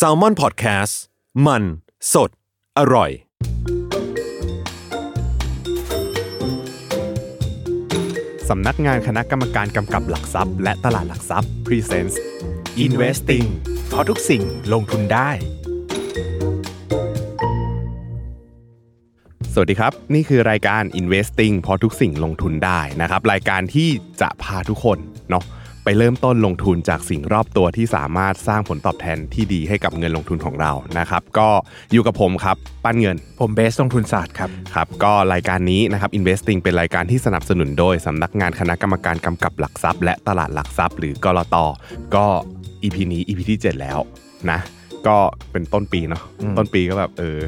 s a l ม o n PODCAST มัน สด อร่อย สำนักงานคณะกรรมการกำกับหลักทรัพย์ และตลาดหลักทรัพย์ Presents Investing เพราะทุกสิ่งลงทุนได้ สวัสดีครับ นี่คือรายการ Investing เพราะทุกสิ่งลงทุนได้นะครับ รายการที่จะพาทุกคนเนาะ ไปเริ่มต้นลงทุนจากสิ่งรอบตัวที่สามารถสร้างผลตอบแทนที่ดีให้กับเงินลงทุนของเรานะครับ ก็อยู่กับผมครับ ปั้นเงิน ผมเบสลงทุนศาสตร์ครับ ครับ ก็รายการนี้นะครับ Investing เป็นรายการที่สนับสนุนโดยสำนักงานคณะกรรมการกำกับหลักทรัพย์ และตลาดหลักทรัพย์ หรือกรตก็ EP นี้ EP ที่ 7 แล้วนะก็เป็นต้นปีเนาะอืมต้นปีก็แบบเออ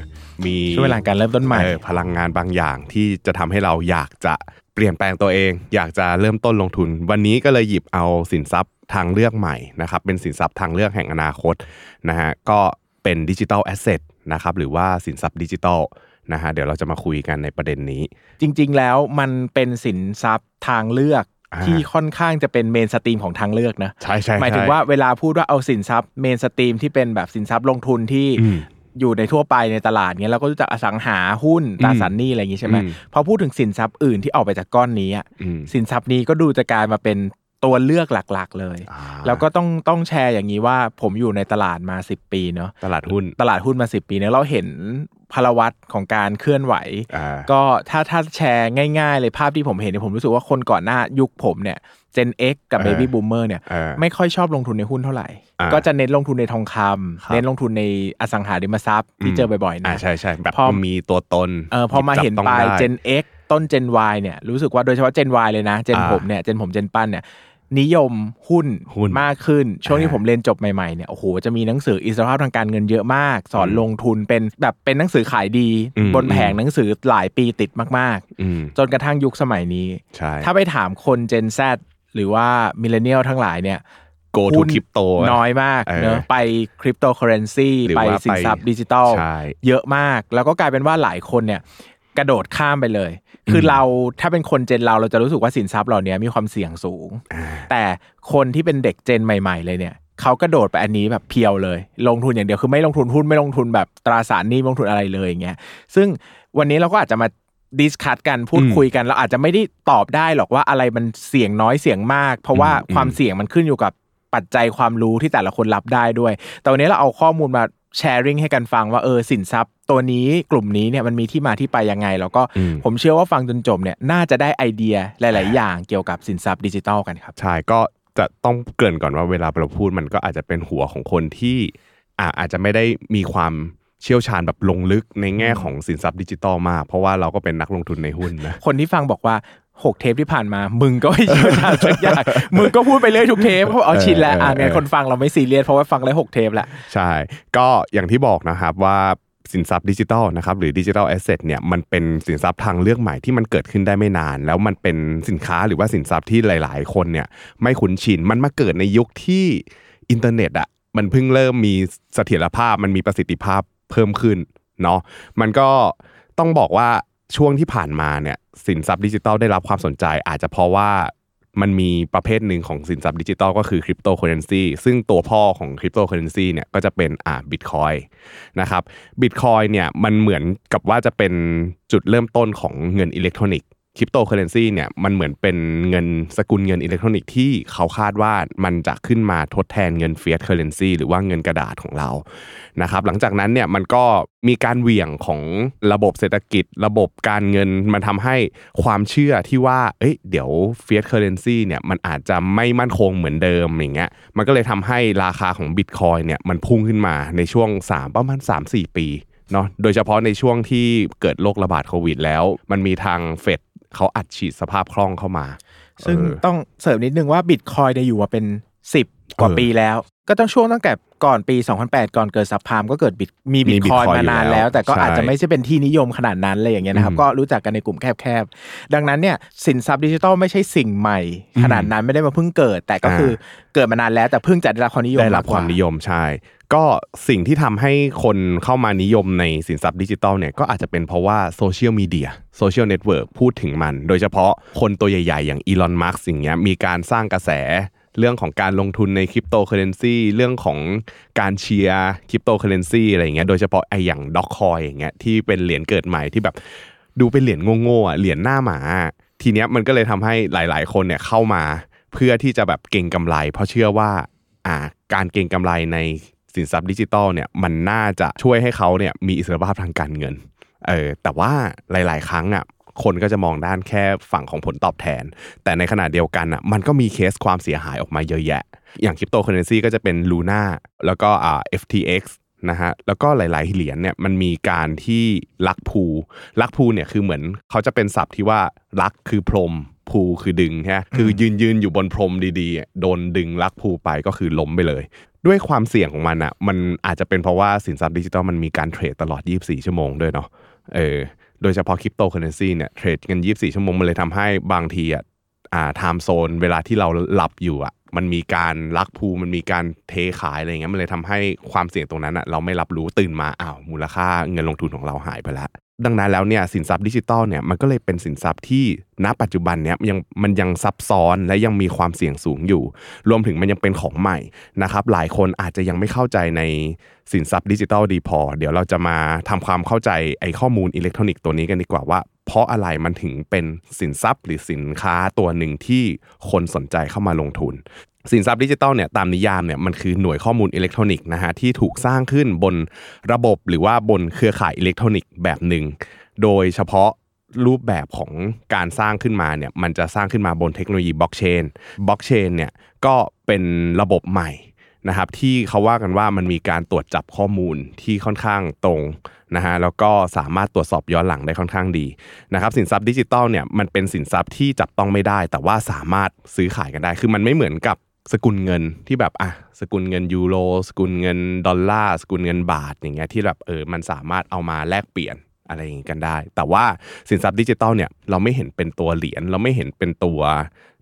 มีช่วงเวลาการเริ่มต้นใหม่เออพลังงานบางอย่างที่จะทำให้เราอยากจะ เปลี่ยนแปลงตัวเอง อยากจะเริ่มต้นลงทุน วันนี้ก็เลยหยิบเอาสินทรัพย์ทางเลือกใหม่นะครับเป็นสินทรัพย์ทางเลือกแห่งอนาคตนะฮะก็เป็น digital asset นะครับหรือว่าสินทรัพย์ดิจิทัลนะฮะเดี๋ยวเราจะมาคุยกันในประเด็นนี้ จริง ๆ แล้วมันเป็นสินทรัพย์ทางเลือกอ่าที่ค่อนข้างจะเป็น mainstream ของทางเลือกนะใช่ใช่หมายถึงใช่ว่าเวลาพูดว่าเอาสินทรัพย์ mainstream ที่เป็นแบบสินทรัพย์ลงทุนที่ อืมอยู่ในทั่วไปในตลาดเนี้ยเราก็รู้จักอสังหาหุ้นตราสารหนี้อะไรอย่างงี้ใช่ไหมอืมพอพูดถึงสินทรัพย์อื่นที่ออกไปจากก้อนนี้อะอืมสินทรัพย์นี้ก็ดูจะกลายมาเป็นตัวเลือกหลักๆเลยอ่าแล้วก็ต้องต้องแชร์อย่างนี้ว่าผมอยู่ในตลาดมา 10 ปีเนาะตลาดหุ้นตลาดหุ้นมา 10 ปีเนี่ยเราเห็นพลวัตของการเคลื่อนไหวอ่าก็ถ้าถ้าแชร์ง่าย ๆ เลยภาพที่ผมเห็นเนี่ยผมรู้สึกว่าคนก่อนหน้ายุคผมเนี่ย Gen X กับเออ Baby Boomer เนี่ยเออไม่ค่อยชอบลงทุนในหุ้นเท่าไหร่อ่าก็จะเน้นลงทุนในทองคำครับเน้นลงทุนในอสังหาริมทรัพย์ที่อืมเจอบ่อยๆอ่านะใช่ใช่แบบพอมีตัวตนเออพอมาเห็นจับต้องปลายได้ Gen X ต้น Gen Y เนี่ยรู้สึกว่าโดยเฉพาะ Gen Y เลยนะ Gen อ่าผมเนี่ย Gen ผม Gen ปั้นเนี่ยนิยมหุ้นหุ้นมากขึ้น ช่วงที่อ่าผมเรียนจบใหม่ๆเนี่ยโอ้โหจะมีหนังสืออิสรภาพทางการเงินเยอะมาก สอนอืมลงทุนเป็นแบบเป็นหนังสือขายดีอืมบนแผงหนังสือหลายปีติดมากอืมๆจนกระทั่งยุคสมัยนี้ใช่ถ้าไปถามคน Gen Z หรือว่ามิเลเนียลทั้งหลายเนี่ย gold หุ้น crypto น้อยมากเออเนอะไปคริปโตเคอเรนซีหรือไปว่าสินทรัพย์ดิจิตอลใช่เยอะมาก แล้วก็กลายเป็นว่าหลายคนเนี่ยกระโดดข้ามไปเลย คือเราถ้าเป็นคน gen เราเราจะรู้สึกว่าสินทรัพย์เหล่านี้มีความเสี่ยงสูง แต่คนที่เป็นเด็ก gen ใหม่ ๆ เลยเนี่ยเขากระโดดไปอันนี้แบบ pure เลย ลงทุนอย่างเดียวคือไม่ลงทุนหุ้นไม่ลงทุนแบบตราสารหนี้ไม่ลงทุนอะไรเลยอย่างเงี้ยซึ่งวันนี้เราก็อาจจะมา discuss กันพูดอืมคุยกันเราอาจจะไม่ได้ตอบได้หรอกว่าอะไรมันเสี่ยงน้อยเสี่ยงมาก เพราะว่าอืมความเสี่ยงมันขึ้นอยู่กับปัจจัยความรู้ที่แต่ละคนรับได้ด้วย แต่วันนี้เราเอาข้อมูลมาแชร์ริงให้กันฟังว่าเออสินทรัพย์ ตัวนี้กลุ่มนี้เนี่ยมันมีที่มาที่ไปยังไง แล้วก็อืมผมเชื่อว่าฟังจนจบเนี่ยน่าจะได้ไอเดียหลาย ๆ อย่างเกี่ยวกับสินทรัพย์ดิจิทัลกันครับใช่ก็จะต้องเกริ่นก่อนว่าเวลาเราพูดมันก็อาจจะเป็นหัวของคนที่อ่าอาจจะไม่ได้มีความ เชี่ยวชาญแบบลงลึกในแง่ของสินทรัพย์ดิจิตอลมาก เพราะว่าเราก็เป็นนักลงทุนในหุ้นนะคนที่ฟังบอกว่าหกเทปที่ผ่านมา มึงก็ไม่เชี่ยวชาญสักอย่าง มึงก็พูดไปเรื่อยทุกเทปเพราะเอาชินแล้วเอออ่านเออไงคนฟังเราไม่ซีเรียสเพราะว่าฟังแล้วหกเทปแล้วใช่ ก็อย่างที่บอกนะครับว่าสินทรัพย์ดิจิทัลนะครับหรือ digital asset เนี่ยมันเป็นสินทรัพย์ทางเลือกใหม่ที่มันเกิดขึ้นได้ไม่นาน แล้วมันเป็นสินค้าหรือว่าสินทรัพย์ที่หลาย ๆ คนเนี่ยไม่คุ้นชินมันมาเกิดในยุคที่อินเทอร์เน็ตอะมันเพิ่งเริ่มมีเสถียรภาพมันมีประสิทธิภาพ เพิ่มขึ้นเนาะมันก็ต้องบอกว่าช่วงที่ผ่านมาเนี่ยสินทรัพย์ดิจิทัลได้รับความสนใจ อาจจะเพราะว่ามันมีประเภทหนึ่งของสินทรัพย์ดิจิตอลก็คือคริปโตเคอเรนซีซึ่งตัวพ่อของคริปโตเคอเรนซีเนี่ยก็จะเป็นอ่าบิตคอยนะครับบิตคอยเนี่ยมันเหมือนกับว่าจะเป็นจุดเริ่มต้นของเงินอิเล็กทรอนิกส์ คริปโตเคอเรนซีเนี่ยมันเหมือนเป็นเงินสกุลเงินอิเล็กทรอนิกส์ที่เขาคาดว่ามันจะขึ้นมาทดแทนเงิน fiat currency หรือว่าเงินกระดาษของเรานะครับหลังจากนั้นเนี่ยมันก็มีการเหวี่ยงของระบบเศรษฐกิจ ระบบการเงินมันทำให้ความเชื่อที่ว่าเอ้ยเดี๋ยว fiat currency เนี่ยมันอาจจะไม่มั่นคงเหมือนเดิมอย่างเงี้ยมันก็เลยทำให้ราคาของบิตคอยเนี่ยมันพุ่งขึ้นมาในช่วง 3 ประมาณ 3-4 ปีเนาะโดยเฉพาะในช่วงที่เกิดโรคระบาดโควิดแล้ว มันมีทางเฟด เขาอัดฉีดสภาพคล่องเข้ามา ซึ่งเออต้องเสริมนิดนึงว่าบิตคอยเนี่ยอยู่มาเป็น 10 กว่าเออปีแล้ว ก็ต้องช่วงตั้งแต่ก่อนปี 2008 ก่อนเกิดซับพามก็เกิดบิตมีบิตคอย Bitcoin มานานอยู่แล้วแล้ว แต่ก็ใช่อาจจะไม่ใช่เป็นที่นิยมขนาดนั้นเลยอย่างเงี้ยนะครับอืมก็รู้จักกันในกลุ่มแคบๆ ดังนั้นเนี่ยสินทรัพย์ดิจิทัลไม่ใช่สิ่งใหม่ ขนาดนั้นไม่ได้มาเพิ่งเกิด แต่ก็คือเกิดมานานแล้วแต่เพิ่งจะได้รับความนิยมได้รับกกความนิยมใช่ ก็สิ่งที่ทำให้คนเข้ามานิยมในสินทรัพย์ดิจิทัลเนี่ยก็อาจจะเป็นเพราะว่าโซเชียลมีเดียโซเชียลเน็ตเวิร์กพูดถึงมัน โดยเฉพาะคนตัวใหญ่ๆ อย่างอีลอนมัสก์อย่างเงี้ยมีการสร้างกระแสเรื่องของการลงทุนในคริปโตเคอเรนซีเรื่องของการเชียร์คริปโตเคอเรนซีอะไรอย่างเงี้ยโดยเฉพาะไออย่าง Dogecoin อย่างเงี้ยที่เป็นเหรียญเกิดใหม่ที่แบบดูเป็นเหรียญโง่ๆอะเหรียญหน้าหมา ทีเนี้ยมันก็เลยทำให้หลาย ๆ คนเนี่ยเข้ามา เพื่อที่จะแบบเก็งกำไร เพราะเชื่อว่าอ่าการเก็งกำไรใน สินทรัพย์ดิจิตอลเนี่ยมันน่าจะช่วยให้เขาเนี่ยมีอิสรภาพทางการเงินเออแต่ว่าหลาย ๆ ครั้งอะคนก็จะมองด้านแค่ฝั่งของผลตอบแทน แต่ในขณะเดียวกันอะมันก็มีเคสความเสียหายออกมาเยอะแยะ อย่างคริปโตเคอเรนซีก็จะเป็น Luna แล้วก็อ่า FTX นะฮะแล้วก็หลาย ๆ เหรียญเนี่ยมันมีการที่ rug pull rug pull เนี่ยคือเหมือนเขาจะเป็นศัพท์ที่ว่า rug คือพรม pull คือดึงฮะคือยืนยืนอยู่บนพรมดีๆอะโดนดึง rug pull ไปก็คือล้มไปเลย ด้วยความเสี่ยงของมันอะ มันอาจจะเป็นเพราะว่าสินทรัพย์ดิจิตอลมันมีการเทรดตลอด 24 ชั่วโมงด้วยเนาะเออโดยเฉพาะคริปโตเคอเรนซีเนี่ยเทรดกัน 24 ชั่วโมงมันเลยทำให้บางทีอะอ่า time zone เวลาที่เราหลับอยู่อะ มันมีการ rug pull มันมีการเทขายอะไรเงี้ยมันเลยทำให้ความเสี่ยงตรงนั้นอะเราไม่รับรู้ตื่นมาอ้าวมูลค่าเงินลงทุนของเราหายไปแล้วดังนั้นแล้วเนี่ยสินทรัพย์ดิจิตอลเนี่ยมันก็เลยเป็นสินทรัพย์ที่ณปัจจุบันเนี่ยยังมันยังซับซ้อนและยังมีความเสี่ยงสูงอยู่ รวมถึงมันยังเป็นของใหม่นะครับหลายคนอาจจะยังไม่เข้าใจในสินทรัพย์ดิจิตอลดีพอ เดี๋ยวเราจะมาทำความเข้าใจไอ้ข้อมูลอิเล็กทรอนิกส์ตัวนี้กันดีกว่าว่า เพราะอะไรมันถึงเป็นสินทรัพย์หรือสินค้าตัวหนึ่งที่คนสนใจเข้ามาลงทุน สินทรัพย์ดิจิตอลเนี่ยตามนิยามเนี่ยมันคือหน่วยข้อมูลอิเล็กทรอนิกส์นะฮะที่ถูกสร้างขึ้นบนระบบหรือว่าบนเครือข่ายอิเล็กทรอนิกส์แบบหนึ่งโดยเฉพาะรูปแบบของการสร้างขึ้นมาเนี่ยมันจะสร้างขึ้นมาบนเทคโนโลยีบล็อกเชนบล็อกเชนเนี่ยก็เป็นระบบใหม่ นะครับที่เขาว่ากันว่ามันมีการตรวจจับข้อมูลที่ค่อนข้างตรงนะฮะแล้วก็สามารถตรวจสอบย้อนหลังได้ค่อนข้างดีนะครับสินทรัพย์ดิจิตอลเนี่ยมันเป็นสินทรัพย์ที่จับต้องไม่ได้ แต่ว่าสามารถซื้อขายกันได้ คือมันไม่เหมือนกับสกุลเงินที่แบบอะสกุลเงินยูโรสกุลเงินดอลลาร์สกุลเงินบาทอย่างเงี้ยที่แบบเออมันสามารถเอามาแลกเปลี่ยนอะไรอย่างงี้กันได้ แต่ว่าสินทรัพย์ดิจิตอลเนี่ยเราไม่เห็นเป็นตัวเหรียญเราไม่เห็นเป็นตัว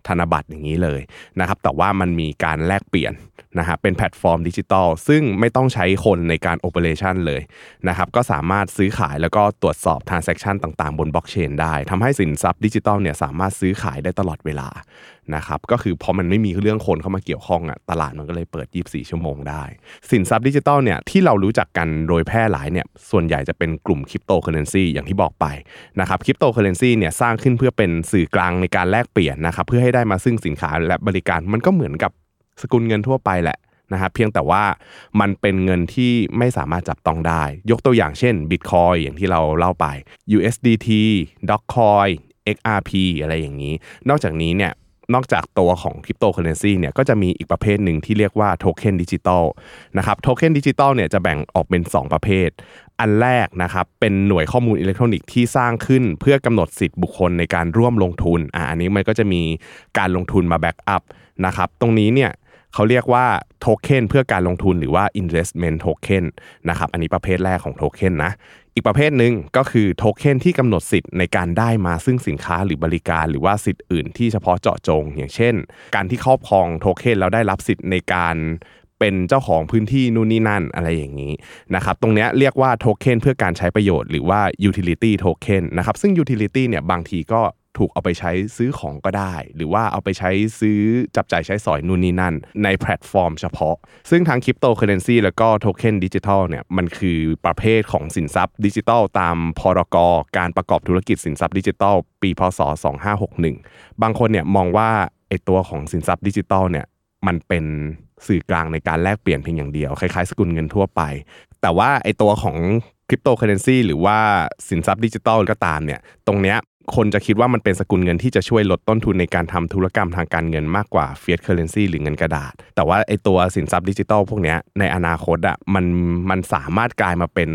ธนบัตรอย่างนี้เลยนะครับแต่ว่ามันมีการแลกเปลี่ยนนะฮะเป็นแพลตฟอร์มดิจิตอลซึ่งไม่ต้องใช้คนในการ operation เลยนะครับก็สามารถซื้อขายแล้วก็ตรวจสอบ transaction ต่างๆ บนบล็อกเชนได้ทำให้สินทรัพย์ดิจิตอลเนี่ยสามารถซื้อขายได้ตลอดเวลา นะครับก็คือพอมันไม่มีเรื่องคนเข้ามาเกี่ยวข้องอะตลาดมันก็เลยเปิด 24 ชั่วโมงได้ สินทรัพย์ดิจิตอลเนี่ยที่เรารู้จักกันโดยแพร่หลายเนี่ยส่วนใหญ่จะเป็นกลุ่มคริปโตเคอเรนซีอย่างที่บอกไปนะครับคริปโตเคอเรนซีเนี่ยสร้างขึ้นเพื่อเป็นสื่อกลางในการแลกเปลี่ยนนะครับเพื่อให้ได้มาซึ่งสินค้าและบริการมันก็เหมือนกับสกุลเงินทั่วไปแหละนะครับเพียงแต่ว่ามันเป็นเงินที่ไม่สามารถจับต้องได้ ยกตัวอย่างเช่น Bitcoin อย่างที่เราเล่าไป USDT Dogecoin XRP อะไรอย่างนี้ นอกจากนี้เนี่ย นอกจากตัวของคริปโตเคอเรนซีเนี่ยก็จะมีอีกประเภทหนึ่งที่เรียกว่าโทเค็นดิจิตอลนะครับโทเค็นดิจิตอลเนี่ยจะแบ่งออกเป็น 2 ประเภท อันแรกนะครับเป็นหน่วยข้อมูลอิเล็กทรอนิกส์ที่สร้างขึ้นเพื่อกำหนดสิทธิ์บุคคลในการร่วมลงทุนอ่าอันนี้มันก็จะมีการลงทุนมา back up นะครับตรงนี้เนี่ยเขาเรียกว่าโทเค็นเพื่อการลงทุนหรือว่า investment token นะครับอันนี้ประเภทแรกของโทเค็นนะ อีกประเภทหนึ่งก็คือโทเค็นที่กำหนดสิทธิ์ในการได้มาซึ่งสินค้าหรือบริการ หรือว่าสิทธิ์อื่นที่เฉพาะเจาะจง อย่างเช่น การที่ครอบครองโทเค็นแล้วได้รับสิทธิ์ในการเป็นเจ้าของพื้นที่นู่นนี่นั่นอะไรอย่างนี้นะครับตรงนี้เรียกว่าโทเค็นเพื่อการใช้ประโยชน์หรือว่า utility token นะครับซึ่ง utility เนี่ยบางทีก็ ถูกเอาไปใช้ซื้อของก็ได้ หรือว่าเอาไปใช้ซื้อจับจ่ายใช้สอยนู่นนี่นั่น ในแพลตฟอร์มเฉพาะ ซึ่งทางคริปโตเคอเรนซีแล้วก็โทเค็นดิจิทัลเนี่ยมันคือประเภทของสินทรัพย์ดิจิทัลตามพรกการประกอบธุรกิจสินทรัพย์ดิจิทัลปีพศ 2561 บางคนเนี่ยมองว่าไอตัวของสินทรัพย์ดิจิทัลเนี่ยมันเป็นสื่อกลางในการแลกเปลี่ยนเพียงอย่างเดียวคล้ายๆสกุลเงินทั่วไป แต่ว่าไอตัวของคริปโตเคอเรนซีหรือว่าสินทรัพย์ดิจิทัลก็ตามเนี่ย ตรงเนี้ย คนจะคิดว่ามันเป็นสกุลเงินที่จะช่วยลดต้นทุนในการทำธุรกรรมทางการเงินมากกว่า fiat currency หรือเงินกระดาษ แต่ว่าไอตัวสินทรัพย์ดิจิทัลพวกนี้ในอนาคตอะมันมันสามารถกลายมาเป็น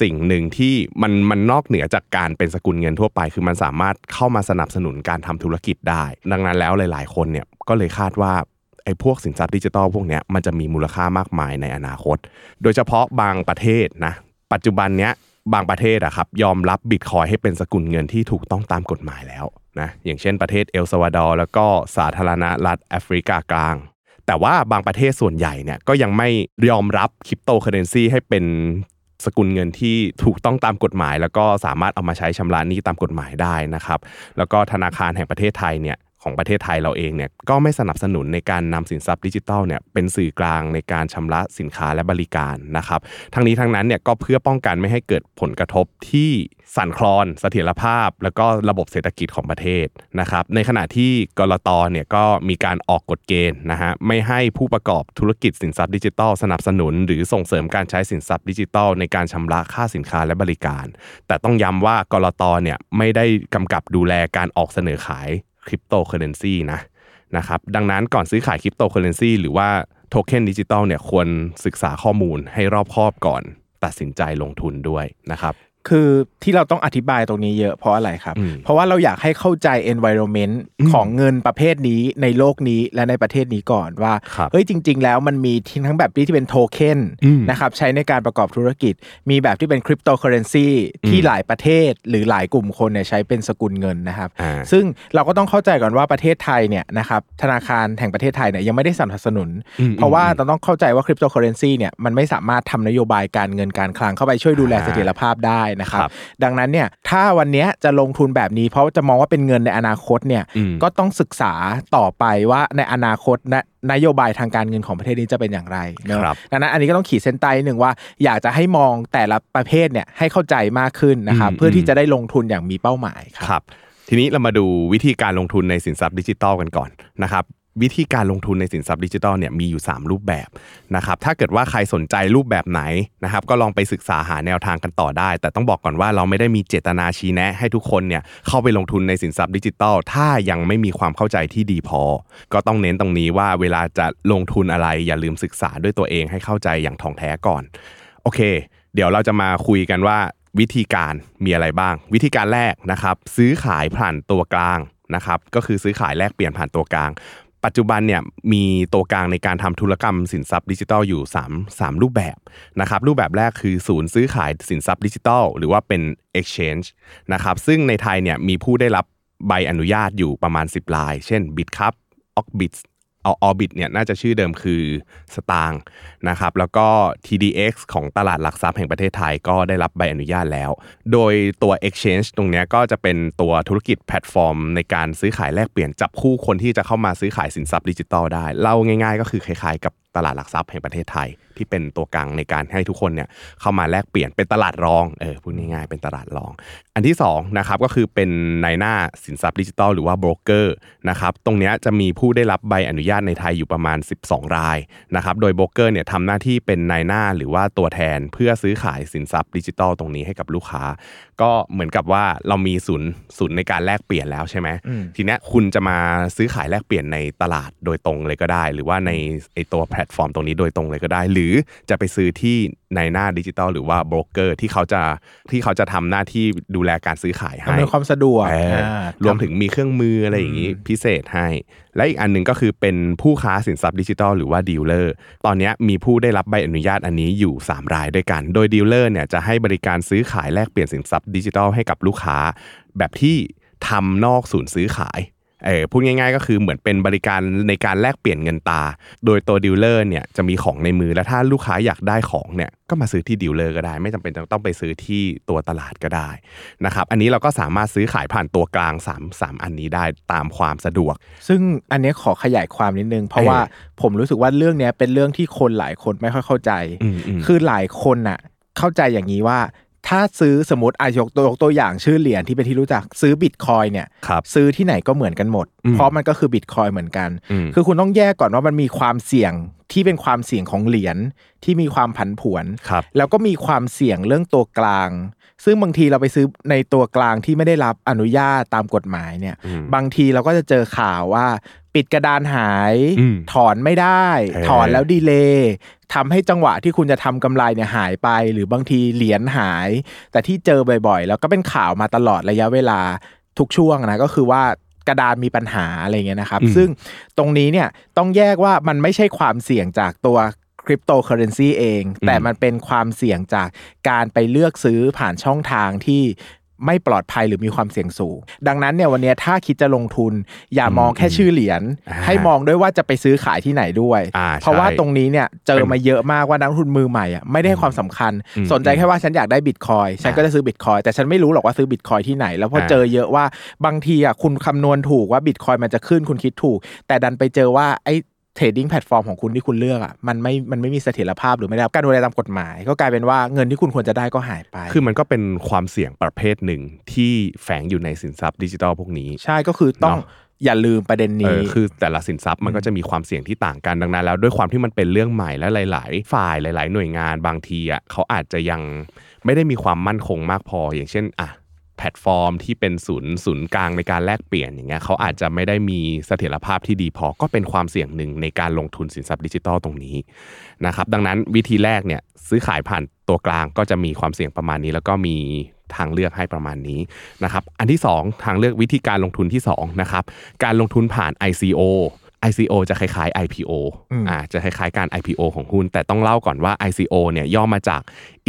สิ่งหนึ่งที่มันมันนอกเหนือจากการเป็นสกุลเงินทั่วไป คือมันสามารถเข้ามาสนับสนุนการทำธุรกิจได้ ดังนั้นแล้วหลาย ๆ คนเนี่ยก็เลยคาดว่าไอ้พวกสินทรัพย์ดิจิทัลพวกนี้มันจะมีมูลค่ามากมายในอนาคต โดยเฉพาะบางประเทศนะปัจจุบันเนี้ย บางประเทศอะครับยอมรับบิตคอยให้เป็นสกุลเงินที่ถูกต้องตามกฎหมายแล้วนะอย่างเช่นประเทศเอลซาวาดอร์แล้วก็สาธารณรัฐแอฟริกากลาง แต่ว่าบางประเทศส่วนใหญ่เนี่ยก็ยังไม่ยอมรับคริปโตเคอเรนซีให้เป็นสกุลเงินที่ถูกต้องตามกฎหมาย แล้วก็สามารถเอามาใช้ชำระหนี้ตามกฎหมายได้นะครับ แล้วก็ธนาคารแห่งประเทศไทยเนี่ย ของประเทศไทยเราเองเนี่ยก็ไม่สนับสนุนในการนำสินทรัพย์ดิจิทัลเนี่ยเป็นสื่อกลางในการชำระสินค้าและบริการนะครับทั้งนี้ทั้งนั้นเนี่ยก็เพื่อป้องกันไม่ให้เกิดผลกระทบที่สั่นคลอนเสถียรภาพ แล้วก็ระบบเศรษฐกิจของประเทศนะครับในขณะที่กลตเนี่ยก็มีการออกกฎเกณฑ์นะฮะไม่ให้ผู้ประกอบธุรกิจสินทรัพย์ดิจิทัลสนับสนุน หรือส่งเสริมการใช้สินทรัพย์ดิจิทัลในการชำระค่าสินค้าและบริการ แต่ต้องย้ำว่ากลตเนี่ยไม่ได้กำกับดูแลการออกเสนอขาย คริปโตเคอเรนซีนะนะครับดังนั้นก่อนซื้อขายคริปโตเคอเรนซีหรือว่าโทเค็นดิจิตอลเนี่ยควรศึกษาข้อมูลให้รอบคอบก่อนตัดสินใจลงทุนด้วยนะครับ คือที่เราต้องอธิบายตรงนี้เยอะเพราะอะไรครับอืมเพราะว่าเราอยากให้เข้าใจ environment ของเงินประเภทนี้ในโลกนี้และในประเทศนี้ก่อนว่าครับเฮ้ยจริง ๆ แล้วมันมีทั้งแบบที่เป็นโทเค็นอืมนะครับใช้ในการประกอบธุรกิจ มีแบบที่เป็นคริปโตเคอเรนซีที่หลายประเทศหรือหลายกลุ่มคนเนี่ยใช้เป็นสกุลเงินนะครับอ่าซึ่งเราก็ต้องเข้าใจก่อนว่าประเทศไทยเนี่ยนะครับธนาคารแห่งประเทศไทยเนี่ยยังไม่ได้สนับสนุนอืมเพราะว่าเราต้องเข้าใจว่าคริปโตเคอเรนซีเนี่ยมันไม่สามารถทำนโยบายการเงินการคลังเข้าไปช่วยดูแลอ่าเสถียรภาพได้นะครับครับ ดังนั้นเนี่ยถ้าวันเนี้ยจะลงทุนแบบนี้ เพราะจะมองว่าเป็นเงินในอนาคตเนี่ยอืมก็ต้องศึกษาต่อไปว่าในอนาคตนะนโยบายทางการเงินของประเทศนี้จะเป็นอย่างไรเนอะครับดังนั้นอันนี้ก็ต้องขีดเส้นใต้หนึ่งว่า อยากจะให้มองแต่ละประเภทเนี่ยให้เข้าใจมากขึ้นนะครับอืมเพื่อที่จะได้ลงทุนอย่างมีเป้าหมายครับครับทีนี้เรามาดูวิธีการลงทุนในสินทรัพย์ดิจิทัลกันก่อนนะครับ วิธีการลงทุนในสินทรัพย์ดิจิทัลเนี่ยมีอยู่ 3 รูปแบบนะครับถ้าเกิดว่าใครสนใจรูปแบบไหนนะครับก็ลองไปศึกษาหาแนวทางกันต่อได้ แต่ต้องบอกก่อนว่าเราไม่ได้มีเจตนาชี้แนะ ให้ทุกคนเนี่ยเข้าไปลงทุนในสินทรัพย์ดิจิทัลถ้ายังไม่มีความเข้าใจที่ดีพอ ก็ต้องเน้นตรงนี้ว่าเวลาจะลงทุนอะไรอย่าลืมศึกษาด้วยตัวเองให้เข้าใจอย่างท่องแท้ก่อนโอเค เดี๋ยวเราจะมาคุยกันว่าวิธีการมีอะไรบ้าง วิธีการแรกนะครับ ซื้อขายผ่านตัวกลางนะครับก็คือซื้อขายแลกเปลี่ยนผ่านตัวกลาง ปัจจุบันเนี่ยมีตัวกลางในการทำธุรกรรมสินทรัพย์ดิจิทัลอยู่ 3 3 รูปแบบนะครับรูปแบบแรกคือศูนย์ซื้อขายสินทรัพย์ดิจิทัลหรือว่าเป็น exchange นะครับซึ่งในไทยเนี่ยมีผู้ได้รับใบอนุญาตอยู่ประมาณ 10ราย เช่น Bitcup o c b i t เอาออบิทเนี่ยน่าจะชื่อเดิมคือสตางค์นะครับแล้วก็ TDX ของตลาดหลักทรัพย์แห่งประเทศไทยก็ได้รับใบอนุญาตแล้ว โดยตัว Exchange ตรงนี้ก็จะเป็นตัวธุรกิจแพลตฟอร์ม ในการซื้อขายแลกเปลี่ยนจับคู่คนที่จะเข้ามาซื้อขายสินทรัพย์ดิจิทัลได้ เล่าง่ายๆ ก็คือคล้ายๆกับตลาดหลักทรัพย์แห่งประเทศไทย ที่เป็นตัวกลางในการให้ทุกคนเนี่ยเข้ามาแลกเปลี่ยนเป็นตลาดรองเออพูดง่ายๆเป็นตลาดรอง อันที่สองนะครับก็คือเป็นนายหน้าสินทรัพย์ดิจิทัลหรือว่าโบรกเกอร์นะครับตรงเนี้ยจะมีผู้ได้รับใบอนุญาตในไทยอยู่ประมาณ 12 รายนะครับโดยโบรกเกอร์เนี่ยทำหน้าที่เป็นนายหน้าหรือว่าตัวแทนเพื่อซื้อขายสินทรัพย์ดิจิทัลตรงนี้ให้กับลูกค้า ก็เหมือนกับว่าเรามีศูนย์ศูนย์ในการแลกเปลี่ยนแล้วใช่ไหมอืมทีเนี้ยคุณจะมาซื้อขายแลกเปลี่ยนในตลาดโดยตรงเลยก็ได้ หรือว่าในไอตัวแพลตฟอร์มตรงนี้โดยตรงเลยก็ได้ หรือจะไปซื้อที่ในหน้าดิจิทัลหรือว่าโบรกเกอร์ที่เขาจะที่เขาจะทำหน้าที่ดูแลการซื้อขายให้อำนวยความสะดวกเอออ่ารวมถึงมีเครื่องมืออะไรอย่างนี้พิเศษให้ และอีกอันหนึ่งก็คือเป็นผู้ค้าสินทรัพย์ดิจิทัลหรือว่าดีลเลอร์ตอนเนี้ยมีผู้ได้รับใบอนุญาตอันนี้อยู่ 3 รายด้วยกัน โดยดีลเลอร์เนี่ยจะให้บริการซื้อขายแลกเปลี่ยนสินทรัพย์ดิจิทัลให้กับลูกค้า แบบที่ทำนอกศูนย์ซื้อขาย เออพูดง่ายๆ ก็คือเหมือนเป็นบริการในการแลกเปลี่ยนเงินตรา โดยตัวดีลเลอร์เนี่ยจะมีของในมือและถ้าลูกค้าอยากได้ของเนี่ยก็มาซื้อที่ดีลเลอร์ก็ได้ ไม่จำเป็นจะต้องไปซื้อที่ตัวตลาดก็ได้นะครับอันนี้เราก็สามารถซื้อขายผ่านตัวกลาง3 3อันนี้ได้ตามความสะดวก ซึ่งอันเนี้ยขอขยายความนิดนึง เพราะเออว่าผมรู้สึกว่าเรื่องเนี้ยเป็นเรื่องที่คนหลายคนไม่ค่อยเข้าใจอืมอืมคือหลายคนน่ะเข้าใจอย่างนี้ว่า ถ้าซื้อสมมติอายกตัวยกตัวอย่างชื่อเหรียญที่เป็นที่รู้จักซื้อบิตคอยน์เนี่ยครับซื้อที่ไหนก็เหมือนกันหมดอืมเพราะมันก็คือบิตคอยน์เหมือนกันอืมคือคุณต้องแยกก่อนว่ามันมีความเสี่ยงที่เป็นความเสี่ยงของเหรียญที่มีความผันผวนครับแล้วก็มีความเสี่ยงเรื่องตัวกลาง ซึ่งบางทีเราไปซื้อในตัวกลางที่ไม่ได้รับอนุญาตตามกฎหมายเนี่ยอืมบางทีเราก็จะเจอข่าวว่า ปิดกระดานหายอืมถอนไม่ได้เออถอนแล้วดีเลย์ทำให้จังหวะที่คุณจะทำกำไรเนี่ยหายไป หรือบางทีเหรียญหาย แต่ที่เจอบ่อยๆ แล้วก็เป็นข่าวมาตลอดระยะเวลาทุกช่วงนะก็คือว่ากระดานมีปัญหาอะไรเงี้ยนะครับอืมซึ่งตรงนี้เนี่ยต้องแยกว่ามันไม่ใช่ความเสี่ยงจากตัวค ริปโตเคอร์เรนซีเอง แต่มันเป็นความเสี่ยงจากการไปเลือกซื้อผ่านช่องทางที่ไม่ปลอดภัยหรือมีความเสี่ยงสูง ดังนั้นเนี่ยวันเนี้ยถ้าคิดจะลงทุน อย่ามองแค่ชื่อเหรียญอ่าให้มองด้วยว่าจะไปซื้อขายที่ไหนด้วยอ่าเพราะว่าใช่ตรงนี้เนี่ยเจอมาเยอะมากว่านักลงทุนมือใหม่อะไม่ได้ให้ความสำคัญอืมสนใจแค่ว่าฉันอยากได้บิตคอยน์ฉันก็จะซื้อบิตคอยน์แต่ฉันไม่รู้หรอกว่าซื้อบิตคอยน์ที่ไหน แล้วพออาเจอเยอะว่าบางทีอะคุณคำนวณถูกว่าบิตคอยน์มันจะขึ้นคุณคิดถูก แต่ดันไปเจอว่าไอ้ trading platform ของคุณที่คุณเลือกอะมันไม่มันไม่มีเสถียรภาพหรือไม่ได้รับการดูแลตามกฎหมาย ก็กลายเป็นว่าเงินที่คุณควรจะได้ก็หายไป คือมันก็เป็นความเสี่ยงประเภทหนึ่งที่แฝงอยู่ในสินทรัพย์ดิจิทัลพวกนี้ ใช่ก็คือต้องเนอะอย่าลืมประเด็นนี้ เออคือแต่ละสินทรัพย์มันก็จะมีความเสี่ยงที่ต่างกันดังนั้น แล้วด้วยความที่มันเป็นเรื่องใหม่และหลาย ๆ ฝ่ายหลาย ๆ หน่วยงานบางทีอะเขาอาจจะยังไม่ได้มีความมั่นคงมากพอ อย่างเช่นอะ แพลตฟอร์มที่เป็นศูนย์ศูนย์กลางในการแลกเปลี่ยนอย่างเงี้ยเขาอาจจะไม่ได้มีเสถียรภาพที่ดีพอก็เป็นความเสี่ยงหนึ่งในการลงทุนสินทรัพย์ดิจิทัลตรงนี้นะครับดังนั้นวิธีแรกเนี่ยซื้อขายผ่านตัวกลางก็จะมีความเสี่ยงประมาณนี้ แล้วก็มีทางเลือกให้ประมาณนี้นะครับอันที่สองทางเลือกวิธีการลงทุนที่สองนะครับการลงทุนผ่าน ICO ICO จะคล้ายๆ IPO อืมอ่าจะคล้ายๆการ IPO ของหุ้น แต่ต้องเล่าก่อนว่า ICO เนี่ยย่อมาจาก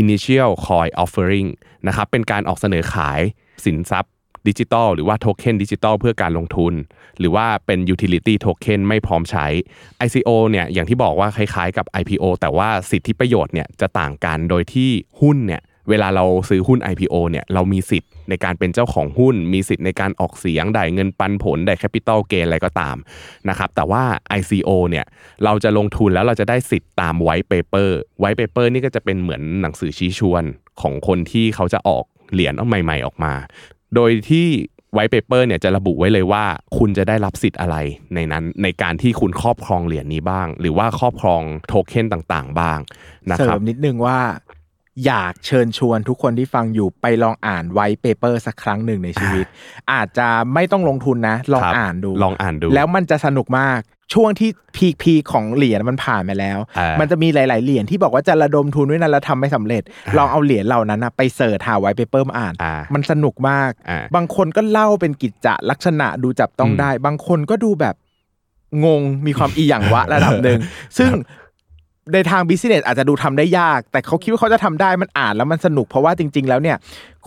Initial Coin Offering นะครับเป็นการออกเสนอขาย สินทรัพย์ดิจิตอลหรือว่าโทเค็นดิจิตอลเพื่อการลงทุน หรือว่าเป็น Utility Token ไม่พร้อมใช้ ICO เนี่ยอย่างที่บอกว่าคล้ายๆกับ IPO แต่ว่าสิทธิประโยชน์เนี่ยจะต่างกันโดยที่หุ้นเนี่ยเวลาเราซื้อหุ้น IPO เนี่ยเรามีสิทธิ์ในการเป็นเจ้าของหุ้น มีสิทธิ์ในการออกเสียงได้เงินปันผลได้ capital gain อะไรก็ตามนะครับแต่ว่า ICO เนี่ยเราจะลงทุนแล้วเราจะได้สิทธิ์ตามไว t ์เปเปอร์ไว t ์เปเปอร์นี่ก็จะเป็นเหมือนหนังสือชี้ชวนของคนที่เขาจะออก เหรียญใหม่ ๆ ออกมา โดยที่ไว t ์เปเปอร์เนี่ยจะระบุไว้เลยว่าคุณจะได้รับสิทธิ์อะไรในนั้นในการที่คุณครอบครองเหรียญนี้บ้าง หรือว่าครอบครองโทเค็นต่างๆ บ้างนะครับเสริมนิดนึงว่าอยากเชิญชวนทุกคนที่ฟังอยู่ไปลองอ่านไว t ์เปเปอร์สักครั้งหนึ่งในชีวิต อาจจะไม่ต้องลงทุนนะ ลองครับอ่านดู ลองอ่านดู แล้วมันจะสนุกมาก ช่วงที่ peak peak ของเหรียญมันผ่านไปแล้วอ่ามันมันจะมีหลาย ๆ เหรียญที่บอกว่าจะระดมทุนด้วยนั้นแล้วทำไม่สำเร็จ ลองเอาเหรียญเหล่านั้นนะไปเสิร์ชหาไว t ์เปเปอร์มาอ่านอ่ามันสนุกมากอ่าบางคนก็เล่าเป็นกิจจะลักษณะดูจับต้องได้อืม บางคนก็ดูแบบงงมีความอีหยังวะระดับหนึ่งซึ่งในทาง business อาจจะดูทำได้ยาก แต่เขาคิดว่าเขาจะทำได้มันอ่านแล้วมันสนุกเพราะว่าจริง ๆ แล้วเนี่ย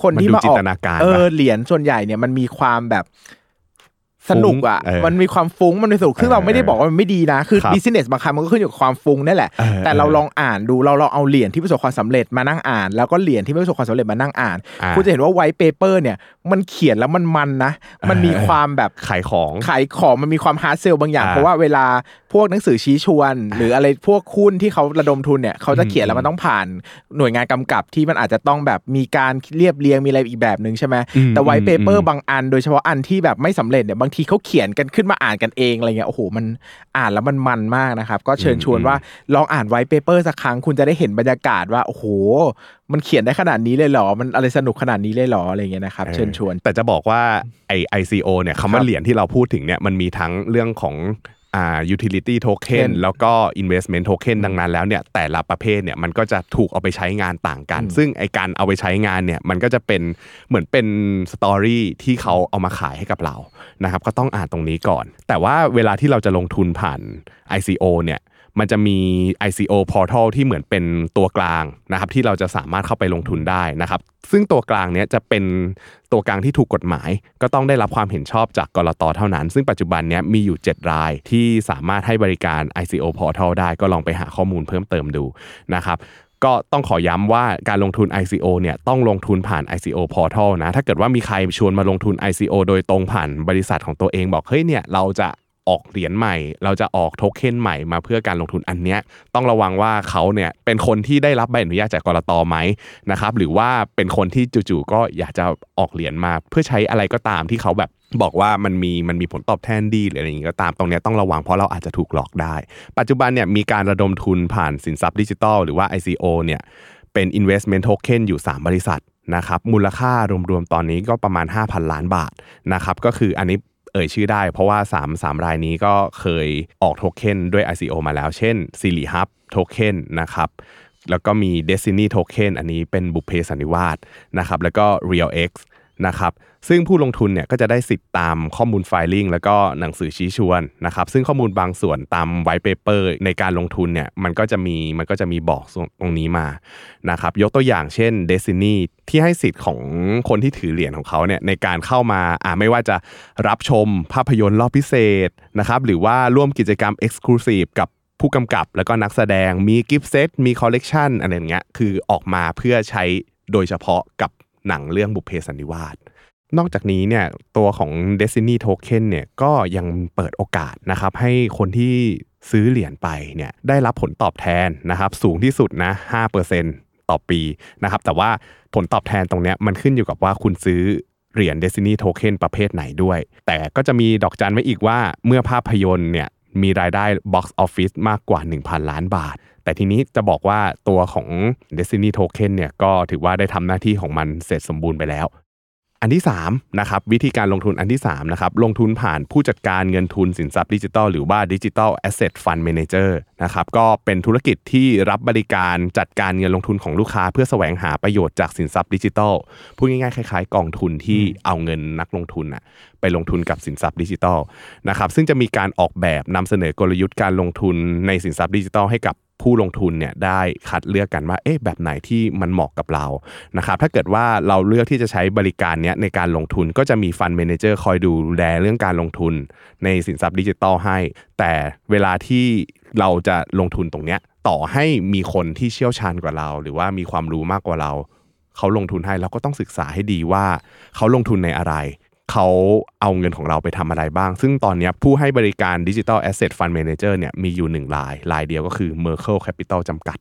คนที่มันดูมาออกจินตนาการเออปะเหรียญส่วนใหญ่เนี่ยมันมีความแบบ สนุกอะฟุ้งเออมันมีความฟุ้งมันมีสนุกซึ่งเราไม่ได้บอกว่ามันไม่ดีนะ คือครับ business บางครั้งมันก็ขึ้นอยู่กับความฟุ้งนั่นแหละเออแต่เราเออลองอ่านดูเราลองเอาเหรียญที่ประสบความสำเร็จมานั่งอ่าน แล้วก็เหรียญที่ไม่ประสบความสำเร็จมานั่งอ่านอ่าคุณจะเห็นว่าไว t ์เปเปอร์เนี่ยมันเขียนแล้วมันมันนะ มันมีความแบบขายของขายของมันมีความ hard sell บางอย่างอ่าเพราะว่าเวลาพวกหนังสือชี้ชวน หรืออะไรพวกหุ้นที่เขาระดมทุนเนี่ยเขาจะเขียนแล้วมันต้องผ่านหน่วยงานกำกับที่มันอาจจะต้องแบบมีการเรียบเรียงมีอะไรอีกแบบหนึ่งใช่ไหมอืมแต่ไว t ์เปเปออืร์มบางอัน โดยเฉพาะอันที่แบบไม่สำเร็จเนี่ยบางทีเขาเขียนกันขึ้นมาอ่านกันเองอะไรเงี้ยโอ้โหมันอ่านแล้วมันมันมากนะครับ ก็เชิญชวนว่าลองอ่านไว t ์เปเปอร์สักครั้งคุณจะได้เห็นบรรยากาศว่าโอ้โห มันเขียนได้ขนาดนี้เลยเหรอ มันอะไรสนุกขนาดนี้เลยเหรออะไรเงี้ยนะครับเชิญชวน แต่จะบอกว่าไอ ICO เนี่ยคำว่าเหรียญที่เราพูดถึงเนี่ยมันมีทั้งเรื่องของ อ่า utility token Token แล้วก็ investment token ดังนั้นแล้วเนี่ยแต่ละประเภทเนี่ยมันก็จะถูกเอาไปใช้งานต่างกัน ซึ่งไอการเอาไปใช้งานเนี่ยมันก็จะเป็นเหมือนเป็นสตอรี่ที่เขาเอามาขายให้กับเรานะครับก็ต้องอ่านตรงนี้ก่อน แต่ว่าเวลาที่เราจะลงทุนผ่าน ICO เนี่ย มันจะมี ICO portal ที่เหมือนเป็นตัวกลางนะครับที่เราจะสามารถเข้าไปลงทุนได้นะครับ ซึ่งตัวกลางเนี้ยจะเป็นตัวกลางที่ถูกกฎหมาย ก็ต้องได้รับความเห็นชอบจากกรตเท่านั้น ซึ่งปัจจุบันเนี้ยมีอยู่ 7 รายที่สามารถให้บริการ ICO portal ได้ก็ลองไปหาข้อมูลเพิ่มเติมดูนะครับก็ต้องขอย้ำว่าการลงทุน ICO เนี่ยต้องลงทุนผ่าน ICO portal นะ ถ้าเกิดว่ามีใครชวนมาลงทุน ICO โดยตรงผ่านบริษัทของตัวเองบอกเฮ้ยเนี่ยเราจะ ออกเหรียญใหม่ เราจะออกโทเค็นใหม่มาเพื่อการลงทุนอันเนี้ยต้องระวังว่าเขาเนี่ยเป็นคนที่ได้รับใบอนุญาตจากกรตไหมนะครับหรือว่าเป็นคนที่จู่ๆก็อยากจะออกเหรียญมา เพื่อใช้อะไรก็ตามที่เขาแบบบอกว่ามันมีมันมีผลตอบแทนดีหรืออะไรอย่างนี้ก็ตามตรงเนี้ยต้องระวังเพราะเราอาจจะถูกหลอกได้ ปัจจุบันเนี่ยมีการระดมทุนผ่านสินทรัพย์ดิจิทัลหรือว่า ICO เนี่ยเป็น investment token อยู่ 3 บริษัทนะครับมูลค่ารวมๆ ตอนนี้ก็ประมาณ 5,000 ล้านบาทนะครับก็คืออันนี้ เอ่ยชื่อได้ เพราะว่า 3 3 รายนี้ก็เคยออกโทเค็นด้วย ICO มาแล้ว เช่น s i r i Hub โทเค็นะครับแล้วก็มี Destiny Token อันนี้เป็นบุพเพสันนิวาสนะครับแล้วก็ RealX นะครับ ซึ่งผู้ลงทุนเนี่ยก็จะได้สิทธิ์ตามข้อมูล filing แล้วก็หนังสือชี้ชวนนะครับซึ่งข้อมูลบางส่วนตาม white paper ในการลงทุนเนี่ยมันก็จะมีมันก็จะมีบอกตรงนี้มานะครับยกตัวอย่างเช่น Destiny ที่ให้สิทธิ์ของคนที่ถือเหรียญของเขาเนี่ยในการเข้ามาอ่าไม่ว่าจะรับชมภาพยนตร์รอบพิเศษนะครับหรือว่าร่วมกิจกรรม Exclusive กับผู้กำกับแล้วก็นักแสดงมีกิฟต์เซตมีคอลเลกชันอะไรอย่างเงี้ยคือออกมาเพื่อใช้โดยเฉพาะกับหนังเรื่องบุพเพสันนิวาส นอกจากนี้เนี่ยตัวของ Destiny Token เนี่ยก็ยังเปิดโอกาสนะครับให้คนที่ซื้อเหรียญไปเนี่ยได้รับผลตอบแทนนะครับสูงที่สุดนะ5%ต่อปีนะครับแต่ว่าผลตอบแทนตรงเนี้ยมันขึ้นอยู่กับว่าคุณซื้อเหรียญ Destiny Token ประเภทไหนด้วย แต่ก็จะมีดอกจันไว้อีกว่าเมื่อภาพยนตร์เนี่ยมีรายได้ box office มากกว่า 1,000 ล้านบาท แต่ทีนี้จะบอกว่าตัวของ Destiny Token เนี่ยก็ถือว่าได้ทำหน้าที่ของมันเสร็จสมบูรณ์ไปแล้ว อันที่3นะครับวิธีการลงทุนอันที่3นะครับลงทุนผ่านผู้จัดการเงินทุนสินทรัพย์ดิจิทัลหรือว่า Digital Asset Fund Manager นะครับก็เป็นธุรกิจที่รับบริการจัดการเงินลงทุนของลูกค้า เพื่อแสวงหาประโยชน์จากสินทรัพย์ดิจิทัลพูดง่ายๆคล้ายๆ กองทุนที่เอาเงินนักลงทุนอะไปลงทุนกับสินทรัพย์ดิจิทัลนะครับซึ่งจะมีการออกแบบนำเสนอกลยุทธ์การลงทุนในสินทรัพย์ดิจิทัลให้กับ ผู้ลงทุนเนี่ยได้คัดเลือกกันว่าเอ๊ะแบบไหนที่มันเหมาะกับเรานะครับถ้าเกิดว่าเราเลือกที่จะใช้บริการเนี้ยในการลงทุนก็จะมีฟันเมนเจอร์คอยดูแลเรื่องการลงทุนในสินทรัพย์ดิจิทัลให้ แต่เวลาที่เราจะลงทุนตรงเนี้ยต่อให้มีคนที่เชี่ยวชาญกว่าเรา หรือว่ามีความรู้มากกว่าเรา เขาลงทุนให้เราก็ต้องศึกษาให้ดีว่า เขาลงทุนในอะไร เขาเอาเงินของเราไปทำอะไรบ้าง ซึ่งตอนนี้ผู้ให้บริการ Digital Asset Fund Manager เนี่ยมีอยู่หนึ่งรายรายเดียวก็คือ Merkle Capital จำกัด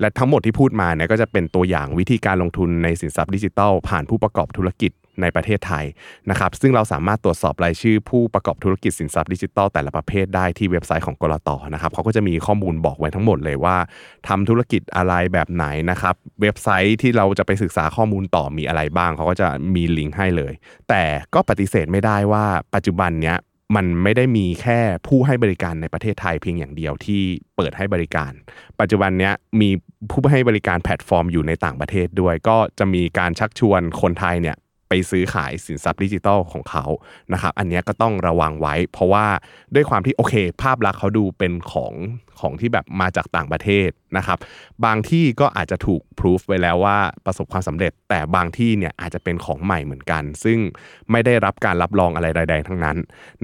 และทั้งหมดที่พูดมาเนี่ยก็จะเป็นตัวอย่างวิธีการลงทุนในสินทรัพย์ดิจิทัลผ่านผู้ประกอบธุรกิจ ในประเทศไทยนะครับซึ่งเราสามารถตรวจสอบรายชื่อผู้ประกอบธุรกิจสินทรัพย์ดิจิทัลแต่ละประเภทได้ที่เว็บไซต์ของกลตนะครับเขาก็จะมีข้อมูลบอกไว้ทั้งหมดเลยว่าทำธุรกิจอะไรแบบไหนนะครับเว็บไซต์ที่เราจะไปศึกษาข้อมูลต่อมีอะไรบ้าง เขาก็จะมีลิงก์ให้เลย แต่ก็ปฏิเสธไม่ได้ว่าปัจจุบันเนี้ยมันไม่ได้มีแค่ผู้ให้บริการในประเทศไทยเพียงอย่างเดียวที่เปิดให้บริการ ปัจจุบันเนี้ยมีผู้ให้บริการแพลตฟอร์มอยู่ในต่างประเทศด้วย ก็จะมีการชักชวนคนไทยเนี่ย ไปซื้อขายสินทรัพย์ดิจิทัลของเขานะครับอันนี้ก็ต้องระวังไว้ เพราะว่าด้วยความที่โอเค ภาพลักษณ์เขาดูเป็นของของที่แบบมาจากต่างประเทศนะครับบางที่ก็อาจจะถูกพิสูจไว้แล้วว่าประสบความสำเร็จ แต่บางที่เนี่ยอาจจะเป็นของใหม่เหมือนกัน ซึ่งไม่ได้รับการรับรองอะไรใดๆทั้งนั้น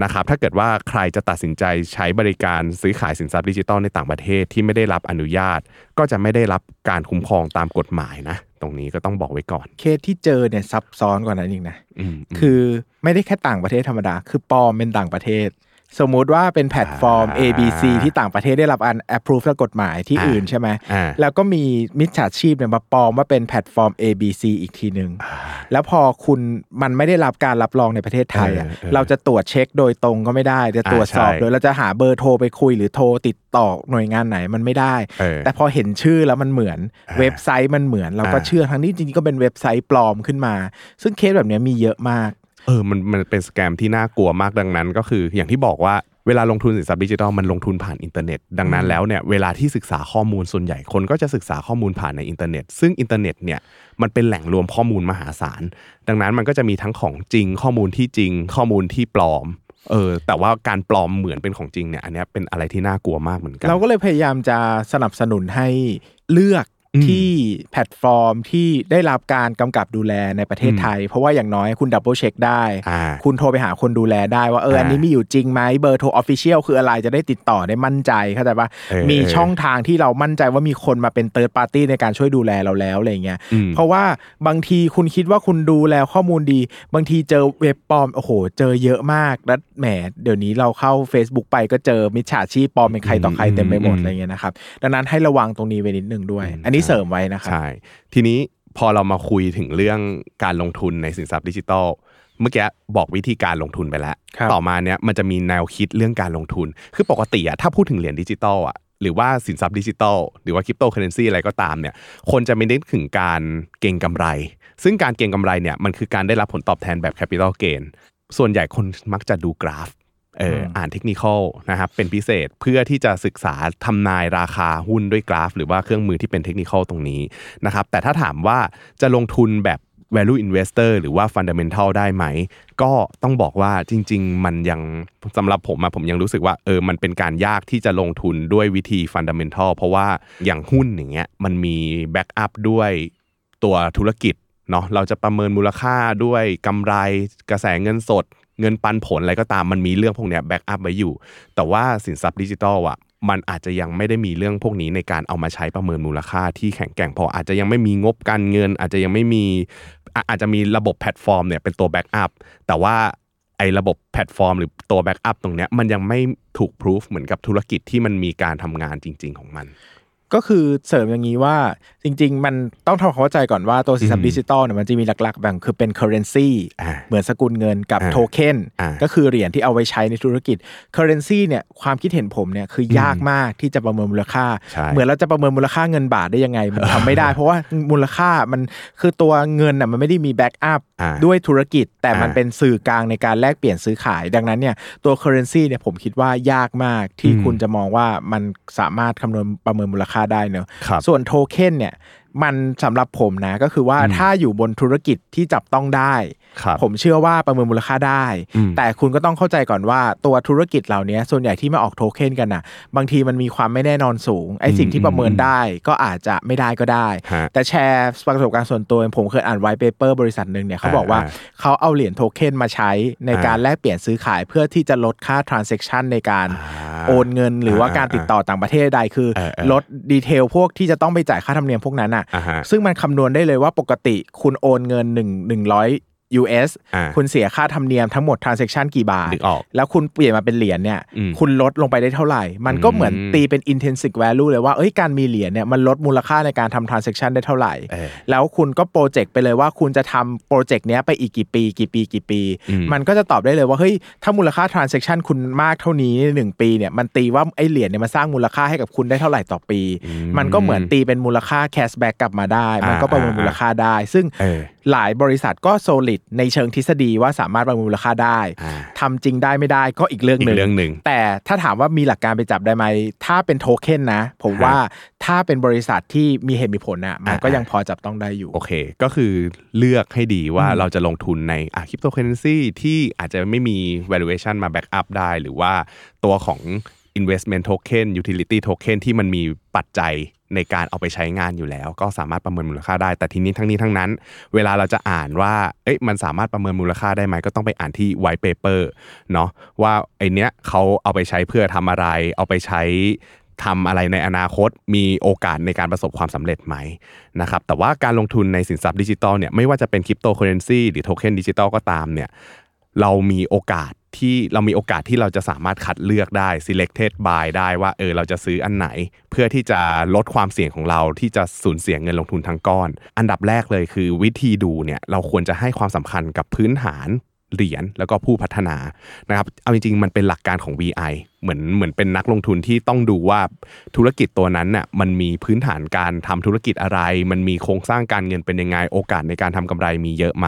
นะครับถ้าเกิดว่าใครจะตัดสินใจใช้บริการซื้อขายสินทรัพย์ดิจิทัลในต่างประเทศที่ไม่ได้รับอนุญาต ก็จะไม่ได้รับการคุ้มครองตามกฎหมายนะ ตรงนี้ก็ต้องบอกไว้ก่อน เคสที่เจอเนี่ยซับซ้อนกว่านั้นอีกนะอืมคือไม่ได้แค่ต่างประเทศธรรมดา คือปลอมเป็นต่างประเทศ สมมุติว่าเป็นแพลตฟอร์มอ่า A B C ที่ต่างประเทศได้รับอัน approve และกฎหมายที่อ่าอื่นใช่ไหมอ่าแล้วก็มีมิจฉาชีพเนี่ยมาปลอมว่าเป็นแพลตฟอร์ม A B C อีกทีหนึ่งแล้วพอคุณมันไม่ได้รับการรับรองในประเทศไทยอะเออเออเราจะตรวจเช็คโดยตรงก็ไม่ได้ จะตรวจสอบอ่าใช่โดยเราจะหาเบอร์โทรไปคุยหรือโทรติดต่อหน่วยงานไหนมันไม่ได้เออแต่พอเห็นชื่อแล้วมันเหมือนเว็บไซต์มันเหมือนเราก็อ่าเชื่อทั้งนี้จริงๆก็เป็นเว็บไซต์ปลอมขึ้นมา ซึ่งเคสแบบเนี้ยมีเยอะมาก เออมันมันเป็น scam ที่น่ากลัวมากดังนั้น ก็คืออย่างที่บอกว่าเวลาลงทุนสินทรัพย์ดิจิทัลมันลงทุนผ่านอินเทอร์เน็ตดังนั้นแล้วเนี่ยเวลาที่ศึกษาข้อมูลส่วนใหญ่คนก็จะศึกษาข้อมูลผ่านในอินเทอร์เน็ต ซึ่งอินเทอร์เน็ตเนี่ยมันเป็นแหล่งรวมข้อมูลมหาศาล ดังนั้นมันก็จะมีทั้งของจริง ข้อมูลที่จริง ข้อมูลที่ปลอมเออแต่ว่าการปลอมเหมือนเป็นของจริงเนี่ยอันเนี้ยเป็นอะไรที่น่ากลัวมากเหมือนกันเราก็เลยพยายามจะสนับสนุนให้เลือก ที่แพลตฟอร์มที่ได้รับการกำกับดูแลในประเทศไทย เพราะว่าอย่างน้อยคุณ double check ได้อ่าคุณโทรไปหาคนดูแลได้ว่าเอออ่าอันนี้มีอยู่จริงไหมเบอร์โทร official คืออะไรจะได้ติดต่อได้มั่นใจเข้าใจปะเออมีเออช่องทางที่เรามั่นใจว่ามีคนมาเป็น third party ในการช่วยดูแลเราแล้วอะไรเงี้ยอืมเพราะว่าบางทีคุณคิดว่าคุณดูแลข้อมูลดี บางทีเจอเว็บปลอมโอ้โห เจอเยอะมากแล้วแหมเดี๋ยวนี้เราเข้า Facebook ไปก็เจอมิจฉาชีพปลอมเป็นใครต่อใครเต็มไปหมดอืมอะไรเงี้ยนะครับดังนั้นให้ระวังตรงนี้ไว้นิดนึงด้วย อันนี้เสริมไว้นะครับใช่ทีนี้พอเรามาคุยถึงเรื่องการลงทุนในสินทรัพย์ดิจิทัลเมื่อกี้บอกวิธีการลงทุนไปแล้วครับต่อมาเนี้ยมันจะมีแนวคิดเรื่องการลงทุน คือปกติอะถ้าพูดถึงเหรียญดิจิทัลอะหรือว่าสินทรัพย์ดิจิทัลหรือว่าคริปโตเคอเรนซีอะไรก็ตามเนี่ยคนจะมักนึกถึงการเก็งกำไร ซึ่งการเก็งกำไรเนี่ยมันคือการได้รับผลตอบแทนแบบ capital gainส่วนใหญ่คนมักจะดูกราฟ เอออืมอ่านเทคนิคอลนะครับเป็นพิเศษเพื่อที่จะศึกษาทำนายราคาหุ้นด้วยกราฟ หรือว่าเครื่องมือที่เป็นเทคนิคอลตรงนี้นะครับแต่ถ้าถามว่าจะลงทุนแบบ value investor หรือว่า fundamental ได้ไหม ก็ต้องบอกว่าจริง ๆ มันยังสำหรับผมอะผมยังรู้สึกว่าเออมันเป็นการยากที่จะลงทุนด้วยวิธี fundamental เพราะว่าอย่างหุ้นอย่างเงี้ยมันมี backup ด้วยตัวธุรกิจเนาะเราจะประเมินมูลค่าด้วยกำไรกระแสเงินสด เงินปันผลอะไรก็ตามมันมีเรื่องพวกนี้ back up ไว้อยู่ แต่ว่าสินทรัพย์ดิจิทัลอะมันอาจจะยังไม่ได้มีเรื่องพวกนี้ในการเอามาใช้ประเมินมูลค่าที่แข็งแกร่งพออาจจะยังไม่มีงบการเงิน อาจจะยังไม่มีอาจจะมีระบบแพลตฟอร์มเนี่ยเป็นตัว backup แต่ว่าไอ้ระบบแพลตฟอร์มหรือตัว backup ตรงเนี้ยมันยังไม่ถูกพิสูจน์เหมือนกับธุรกิจที่มันมีการทำงานจริง ๆ ของมัน ก็คือเสริมอย่างนี้ว่าจริง ๆ มันต้องทำความเข้าใจก่อนว่าตัวสินทรัพย์ดิจิตอลเนี่ยมันจะมีหลักๆ แบ่งคือเป็น currency อ่าเหมือนสกุลเงินกับอ่าโทเค็นอ่าก็คือเหรียญที่เอาไว้ใช้ในธุรกิจ currency เนี่ยความคิดเห็นผมเนี่ยคือยากมากที่จะประเมินมูลค่าใช่เหมือนเราจะประเมินมูลค่าเงินบาทได้ยังไงมันทำไม่ได้ เพราะว่ามูลค่ามันคือตัวเงินอะมันไม่ได้มี backup อ่าด้วยธุรกิจ แต่มันอ่าเป็นสื่อกลางในการแลกเปลี่ยนซื้อขาย ดังนั้นเนี่ยตัว currency เนี่ยผมคิดว่ายากมากที่อืมคุณจะมองว่ามันสามารถคำนวณประเมินมูลค่าได้เนอะครับส่วนโทเค็นเนี่ย มันสำหรับผมนะก็คือว่าถ้าอยู่บนธุรกิจที่จับต้องได้ครับผมเชื่อว่าประเมินมูลค่าได้อืมแต่คุณก็ต้องเข้าใจก่อนว่าตัวธุรกิจเหล่านี้ส่วนใหญ่ที่มาออกโทเค็นกันนะบางทีมันมีความไม่แน่นอนสูงไอ้สิ่งที่ประเมินได้ก็อาจจะไม่ได้ก็ได้ฮะแต่แชร์ประสบการณ์ส่วนตัวผมเคยอ่าน white paper บริษัทหนึ่งเนี่ยเขาบอกว่าอ่าเขาเอาเหรียญโทเค็นมาใช้ในการอ่าแลกเปลี่ยนซื้อขายเพื่อที่จะลดค่า transaction ในการอ่าโอนเงิน หรือว่าอ่าการติดต่อต่างประเทศใดคือเออเออลดดีเทลพวกที่จะต้องไปจ่ายค่าธรรมเนียมพวกนั้นอะอ่าฮะซึ่งมันคำนวณได้เลยว่าปกติคุณโอนเงิน1 100 US อ่าคุณเสียค่าธรรมเนียมทั้งหมด transaction กี่บาทนึกออกแล้วคุณเปลี่ยนมาเป็นเหรียญเนี่ยอืมคุณลดลงไปได้เท่าไหร่ มันก็เหมือนอืมตีเป็น intrinsic value เลยว่าเอ้ยการมีเหรียญเนี่ยมันลดมูลค่าในการทำ transaction ได้เท่าไหร่เออแล้วคุณก็โปรเจกต์ไปเลยว่าคุณจะทำโปรเจกต์เนี้ยไปอีกกี่ปี กี่ปีกี่ปีอืมมันก็จะตอบได้เลยว่าเฮ้ยถ้ามูลค่า transaction คุณมากเท่านี้ในหนึ่งปีเนี่ยมันตีว่าไอ้เหรียญเนี่ยมันสร้างมูลค่าให้กับคุณได้เท่าไหร่ต่อปี มันก็เหมือนตีเป็นมูลค่า cashback กลับมาได้ มันก็ประเมินมูลค่าได้ ซึ่งเออ หลายบริษัทก็ solid ในเชิงทฤษฎีว่าสามารถประเมินมูลค่าได้อ่าทำจริงได้ไม่ได้ก็อีกเรื่องหนึ่งอีกเรื่องหนึ่งแต่ถ้าถามว่ามีหลักการไปจับได้ไหม ถ้าเป็นโทเค็นนะ ผมฮะว่าถ้าเป็นบริษัทที่มีเหตุมีผลน่ะมันอ่าก็ยังพอจับต้องได้อยู่ โอเค ก็คือเลือกให้ดีว่าอืมเราจะลงทุนในอะคริปโตเคอเรนซีที่อาจจะไม่มี valuation มา back up ได้ หรือว่าตัวของ investment token utility token ที่มันมีปัจจัย ในการเอาไปใช้งานอยู่แล้ว ก็สามารถประเมินมูลค่าได้ แต่ทีนี้ทั้งนี้ทั้งนั้น เวลาเราจะอ่านว่าเอ้ยมันสามารถประเมินมูลค่าได้ไหมก็ต้องไปอ่านที่ white paper เนาะว่าไอเนี้ยเขาเอาไปใช้เพื่อทำอะไร เอาไปใช้ทำอะไรในอนาคตมีโอกาสในการประสบความสำเร็จไหมนะครับแต่ว่าการลงทุนในสินทรัพย์ดิจิตอลเนี่ยไม่ว่าจะเป็นคริปโตเคอเรนซีหรือโทเค็นดิจิตอลก็ตามเนี่ยเรามีโอกาส ที่เรามีโอกาสที่เราจะสามารถคัดเลือกได้ selected by ได้ว่าเออเราจะซื้ออันไหน เพื่อที่จะลดความเสี่ยงของเราที่จะสูญเสียเงินลงทุนทั้งก้อน อันดับแรกเลยคือวิธีดูเนี่ยเราควรจะให้ความสำคัญกับพื้นฐานเหรียญแล้วก็ผู้พัฒนานะครับเอาจริงๆมันเป็นหลักการของ VI เหมือนเหมือนเป็นนักลงทุนที่ต้องดูว่าธุรกิจตัวนั้นน่ะมันมีพื้นฐานการทำธุรกิจอะไร มันมีโครงสร้างการเงินเป็นยังไงโอกาสในการทำกำไรมีเยอะไหม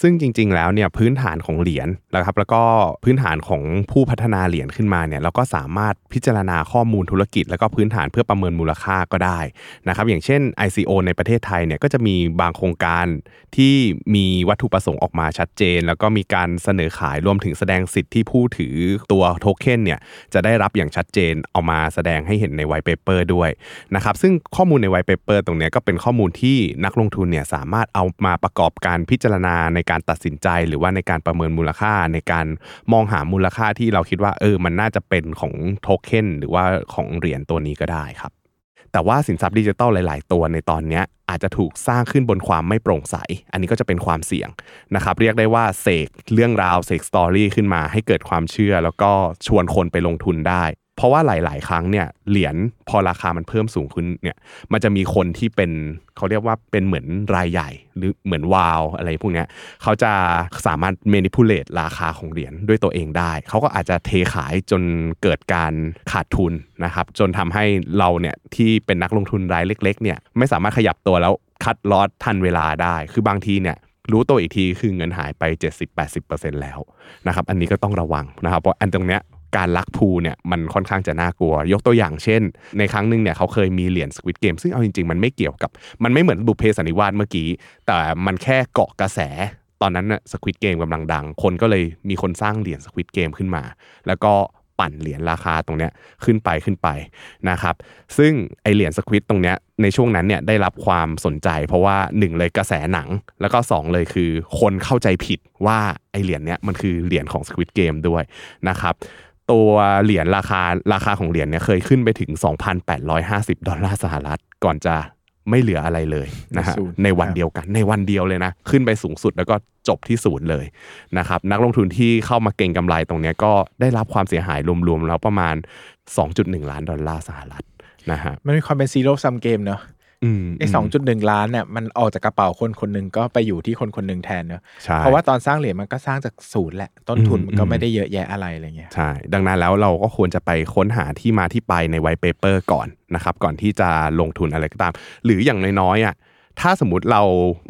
ซึ่งจริง ๆ แล้วเนี่ยพื้นฐานของเหรียญนะครับแล้วก็พื้นฐานของผู้พัฒนาเหรียญขึ้นมาเนี่ยเราก็สามารถพิจารณาข้อมูลธุรกิจ แล้วก็พื้นฐานเพื่อประเมินมูลค่าก็ได้นะครับอย่างเช่น ICO ในประเทศไทยเนี่ยก็จะมีบางโครงการที่มีวัตถุประสงค์ออกมาชัดเจน แล้วก็มีการเสนอขายรวมถึงแสดงสิทธิ์ที่ผู้ถือตัวโทเค็นเนี่ยจะได้รับอย่างชัดเจนเอามาแสดงให้เห็นใน white paper ด้วยนะครับซึ่งข้อมูลใน white paper ตรงนี้ก็เป็นข้อมูลที่นักลงทุนเนี่ยสามารถเอามาประกอบการพิจารณาในการตัดสินใจ หรือว่าในการประเมินมูลค่าในการมองหามูลค่าที่เราคิดว่าเออมันน่าจะเป็นของโทเค็นหรือว่าของเหรียญตัวนี้ก็ได้ครับ แต่ว่าสินทรัพย์ดิจิทัลหลาย ๆ ตัวในตอนนี้อาจจะถูกสร้างขึ้นบนความไม่โปร่งใส อันนี้ก็จะเป็นความเสี่ยงนะครับ เรียกได้ว่าเสกเรื่องราวเสกสตอรี่ขึ้นมาให้เกิดความเชื่อ แล้วก็ชวนคนไปลงทุนได้ ราะว่าหลาย ๆ ครั้งเนี่ยเหรียญพอราคามันเพิ่มสูงขึ้นเนี่ยมันจะมีคนที่เป็นเขาเรียกว่าเป็นเหมือนรายใหญ่ หรือเหมือนวาวอะไรพวกเนี้ยเขาจะสามารถ manipulate ราคาของเหรียญด้วยตัวเองได้ เขาก็อาจจะเทขายจนเกิดการขาดทุนนะครับจนทำให้เราเนี่ยที่เป็นนักลงทุนรายเล็ก ๆ เนี่ยไม่สามารถขยับตัวแล้วคัดลอตทันเวลาได้ คือบางทีเนี่ยรู้ตัวอีกทีคือเงินหายไป 70-80%แล้วนะครับอันนี้ก็ต้องระวังนะครับเพราะอันตรงเนี้ย การลักพูเนี่ยมันค่อนข้างจะน่ากลัว ยกตัวอย่างเช่น ในครั้งหนึ่งเนี่ยเขาเคยมีเหรียญสควิตเกมซึ่งเอาจริงๆ มันไม่เกี่ยวกับ มันไม่เหมือนบุพเพสันนิวาสเมื่อกี้ แต่มันแค่เกาะกระแส ตอนนั้นน่ะสควิตเกมกำลังดัง คนก็เลยมีคนสร้างเหรียญสควิตเกมขึ้นมา แล้วก็ปั่นเหรียญราคาตรงเนี้ยขึ้นไปขึ้นไปนะครับ ซึ่งไอเหรียญสควิตตรงเนี้ยในช่วงนั้นเนี่ยได้รับความสนใจ เพราะว่าหนึ่งเลยกระแสหนัง แล้วก็สองเลยคือคนเข้าใจผิดว่าไอเหรียญเนี้ยมันคือเหรียญของ Squid Game ด้วยนะครับ ตัวเหรียญราคาราคาของเหรียญเนี่ยเคยขึ้นไปถึง 2,850 ดอลลาร์สหรัฐก่อนจะไม่เหลืออะไรเลยนะฮะศูนย์ในวันเดียวกันในวันเดียวเลยนะ ขึ้นไปสูงสุดแล้วก็จบที่ศูนย์เลยนะครับนักลงทุนที่เข้ามาเก็งกำไรตรงเนี้ยก็ได้รับความเสียหายรวมๆแล้วประมาณ 2.1 ล้านดอลลาร์สหรัฐนะฮะมันมีความเป็น zero-sum game เนอะอืม ไอ้สองจุดหนึ่งล้านเนี่ยมันออกจากกระเป๋าคนคนหนึ่งก็ไปอยู่ที่คนคนหนึ่งแทนเนอะใช่เพราะว่าตอนสร้างเหรียญมันก็สร้างจากศูนย์แหละ ต้นทุนอืมมันก็อืมไม่ได้เยอะแยะอะไรอะไรเงี้ยใช่ดังนั้นแล้วเราก็ควรจะไปค้นหาที่มาที่ไปใน white paper ก่อนนะครับก่อนที่จะลงทุนอะไรก็ตาม หรืออย่างน้อยๆอะถ้าสมมติเรา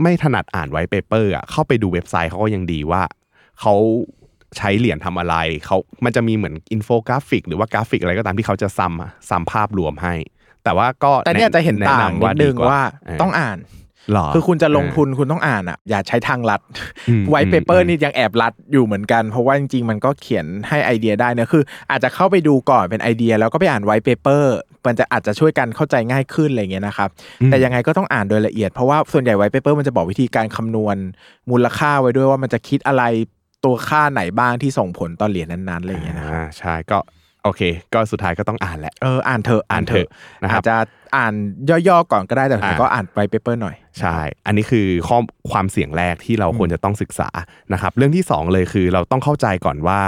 ไม่ถนัดอ่าน white paper อะเข้าไปดูเว็บไซต์เขาก็ยังดีว่าเขาใช้เหรียญทำอะไรเขามันจะมีเหมือนอินโฟกราฟิก หรือว่ากราฟิกอะไรก็ตามที่เขาจะ sum อะ sum ภาพรวมให้ แต่ว่าก็แต่เนี่ยจะเห็นต่างนิดนึงว่าเออต้องอ่านหรอคือคุณจะลงทุนคุณต้องอ่านอะ อย่าใช้ทางลัดอืมไวท์เปเปออืร์มนี่ยังแอบลัดอยู่เหมือนกัน เพราะว่าจริงๆ มันก็เขียนให้ไอเดียได้นะคือ อาจจะเข้าไปดูก่อนเป็นไอเดีย แล้วก็ไปอ่าน white paper มันจะอาจจะช่วยกันเข้าใจง่ายขึ้นอะไรเงี้ยนะครับ แต่ยังไงก็ต้องอ่านโดยละเอียด เพราะว่าส่วนใหญ่ white paper มันจะบอกวิธีการคำนวณมูลค่าไว้ด้วยว่ามันจะคิดอะไรตัวค่าไหนบ้างที่ส่งผลต่อเหรียญนั้นๆอะไรเงี้ยนะครับอ่าใช่ก็ โอเค ก็สุดท้ายก็ต้องอ่านแหละเอออ่านเถอะอ่านเถอะนะครับอาจจะอ่านย่อๆก่อนก็ได้แต่อ่าก็อ่าน white paper หน่อย ใช่ อันนี้คือข้อความเสี่ยงแรกที่เราควรจะต้องศึกษานะครับเรื่องที่ 2 เลยคือเราต้องเข้าใจก่อนว่า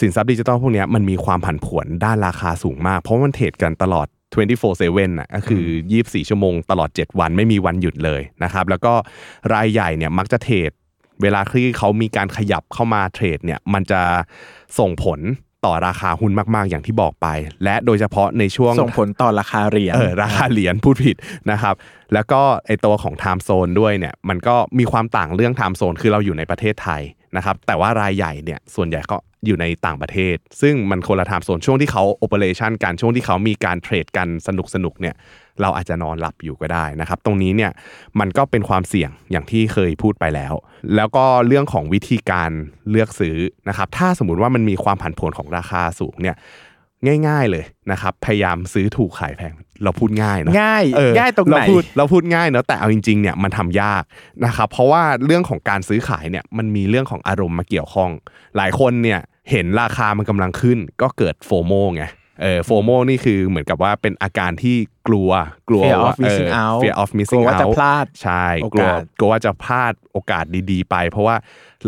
สินทรัพย์ดิจิทัลพวกเนี้ยมันมีความผันผวนด้านราคาสูงมาก เพราะมัน trade กันตลอด 24/7น่ะก็คือ 24 ชั่วโมงตลอด 7 วันไม่มีวันหยุดเลยนะครับแล้วก็รายใหญ่เนี่ยมักจะ trade เวลาที่เขามีการขยับเข้ามา trade เนี่ยมันจะส่งผล ต่อราคาหุ้นมากๆ อย่างที่บอกไป และโดยเฉพาะในช่วงส่งผลต่อราคาเหรียญเออราคาเหรียญพูดผิดนะครับ แล้วก็ไอตัวของ time zone ด้วยเนี่ยมันก็มีความต่างเรื่อง time zone คือเราอยู่ในประเทศไทย นะครับแต่ว่ารายใหญ่เนี่ยส่วนใหญ่ก็อยู่ในต่างประเทศ ซึ่งมันคนละทามส่วนช่วงที่เขาโอเปอเรชันกันช่วงที่เขามีการเทรดกันสนุกสนุกเนี่ยเราอาจจะนอนหลับอยู่ก็ได้นะครับ ตรงนี้เนี่ยมันก็เป็นความเสี่ยงอย่างที่เคยพูดไปแล้ว แล้วก็เรื่องของวิธีการเลือกซื้อนะครับถ้าสมมุติว่ามันมีความผันผวนของราคาสูงเนี่ย ง่าย ๆเลยนะครับ พยายามซื้อถูกขายแพง เราพูดง่ายเนอะง่ายเออง่ายตรงไหนเราพูดเราพูดง่ายเนอะแต่เอาจริงๆเนี่ยมันทำยากนะครับ เพราะว่าเรื่องของการซื้อขายเนี่ยมันมีเรื่องของอารมณ์มาเกี่ยวข้อง หลายคนเนี่ยเห็นราคามันกำลังขึ้น ก็เกิดโฟโมไงเออโฟโมนี่คือเหมือนกับว่าเป็นอาการที่กลัวกลัว Fear of ว่าเออ missing out fear of กลั missing วว่า out จะพลาดใช่โอกลัวกาสกลัวว่าจะพลาดโอกาสดีๆ ไป เพราะว่า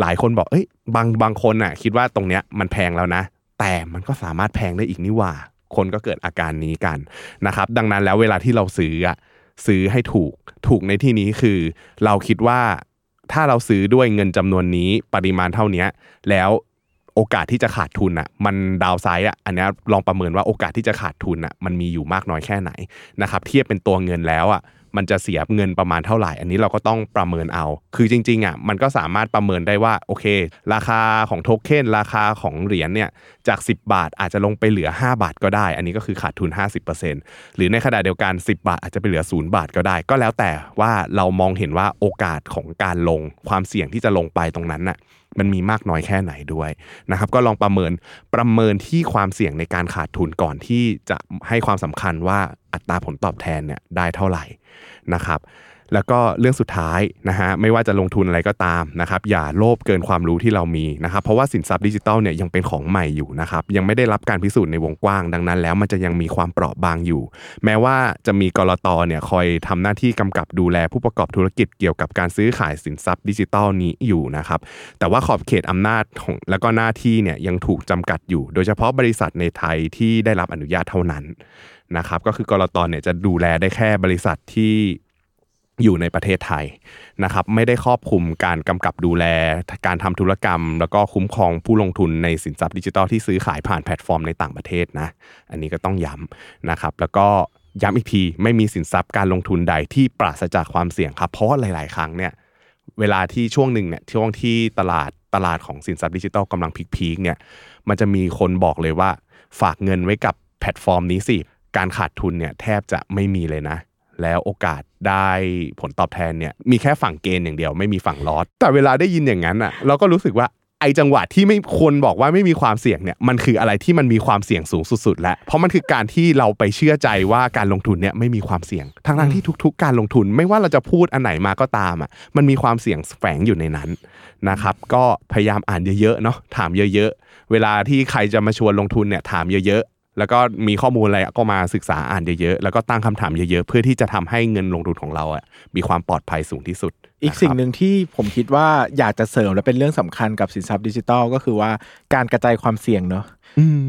หลายคนบอกเอ้ยบางบางคนน่ะคิดว่าตรงเนี้ยมันแพงแล้วนะ แต่มันก็สามารถแพงได้อีกนี่ว่า คนก็เกิดอาการนี้กันนะครับ ดังนั้นแล้วเวลาที่เราซื้ออะซื้อให้ถูก ถูกในที่นี้คือ เราคิดว่าถ้าเราซื้อด้วยเงินจำนวนนี้ปริมาณเท่านี้แล้วโอกาสที่จะขาดทุนอะมันดาวไซด์อะอันนี้ลองประเมินว่าโอกาสที่จะขาดทุนอะมันมีอยู่มากน้อยแค่ไหนนะครับเทียบเป็นตัวเงินแล้วอะ มันจะเสียเงินประมาณเท่าไหร่ อันนี้เราก็ต้องประเมินเอา คือจริงๆอะมันก็สามารถประเมินได้ว่าโอเค ราคาของโทเค็นราคาของเหรียญเนี่ยจาก 10 บาทอาจจะลงไปเหลือ 5 บาทก็ได้ อันนี้ก็คือขาดทุน 50%หรือในขณะเดียวกัน 10 บาทอาจจะไปเหลือ 0 บาทก็ได้ ก็แล้วแต่ว่าเรามองเห็นว่าโอกาสของการลงความเสี่ยงที่จะลงไปตรงนั้นน่ะ มันมีมากน้อยแค่ไหนด้วยนะครับก็ลองประเมินประเมินที่ความเสี่ยงในการขาดทุนก่อนที่จะให้ความสำคัญว่าอัตราผลตอบแทนเนี่ยได้เท่าไหร่นะครับ แล้วก็เรื่องสุดท้ายนะฮะไม่ว่าจะลงทุนอะไรก็ตามนะครับอย่าโลภเกินความรู้ที่เรามีนะครับเพราะว่าสินทรัพย์ดิจิทัลเนี่ยยังเป็นของใหม่อยู่นะครับยังไม่ได้รับการพิสูจน์ในวงกว้าง ดังนั้นแล้วมันจะยังมีความเปราะบางอยู่ แม้ว่าจะมีกรตเนี่ยคอยทำหน้าที่กำกับดูแลผู้ประกอบธุรกิจเกี่ยวกับการซื้อขายสินทรัพย์ดิจิทัลนี้อยู่นะครับแต่ว่าขอบเขตอำนาจของแล้วก็หน้าที่เนี่ยยังถูกจำกัดอยู่ โดยเฉพาะบริษัทในไทยที่ได้รับอนุญาตเท่านั้นนะครับก็คือกลต. เนี่ยจะดูแลได้แค่บริษัทที่ อยู่ในประเทศไทยนะครับไม่ได้ครอบคลุมการกำกับดูแล การทำธุรกรรม แล้วก็คุ้มครองผู้ลงทุนในสินทรัพย์ดิจิทัลที่ซื้อขายผ่านแพลตฟอร์มในต่างประเทศนะอันนี้ก็ต้องย้ำนะครับแล้วก็ย้ำอีกทีไม่มีสินทรัพย์การลงทุนใดที่ปราศจากความเสี่ยงครับเพราะหลาย ๆ ครั้งเนี่ยเวลาที่ช่วงหนึ่งเนี่ยช่วงที่ตลาดตลาดของสินทรัพย์ดิจิทัลกำลัง peak ๆเนี่ยมันจะมีคนบอกเลยว่า ฝากเงินไว้กับแพลตฟอร์มนี้สิการขาดทุนเนี่ยแทบจะไม่มีเลยนะ แล้วโอกาสได้ผลตอบแทนเนี่ยมีแค่ฝั่งเกณฑ์อย่างเดียวไม่มีฝั่งลอสแต่เวลาได้ยินอย่างนั้นอะเราก็รู้สึกว่าไอจังหวะที่ไม่คนบอกว่าไม่มีความเสี่ยงเนี่ยมันคืออะไรที่มันมีความเสี่ยงสูงสุดๆแล้วเพราะมันคือการที่เราไปเชื่อใจว่าการลงทุนเนี่ยไม่มีความเสี่ยงทั้งทั้งๆที่ทุก ๆ การลงทุนไม่ว่าเราจะพูดอันไหนมาก็ตามอะมันมีความเสี่ยงแฝงอยู่ในนั้นนะครับก็พยายามอ่านเยอะๆเนาะถามเยอะ ๆ เวลาที่ใครจะมาชวนลงทุนเนี่ยถามเยอะๆ แล้วก็มีข้อมูลอะไรก็มาศึกษาอ่านเยอะๆ แล้วก็ตั้งคำถามเยอะๆ เพื่อที่จะทำให้เงินลงทุนของเราอะมีความปลอดภัยสูงที่สุด อีกสิ่งหนึ่งที่ผมคิดว่าอยากจะเสริมและเป็นเรื่องสำคัญกับสินทรัพย์ดิจิทัลก็คือว่าการกระจายความเสี่ยงเนาะ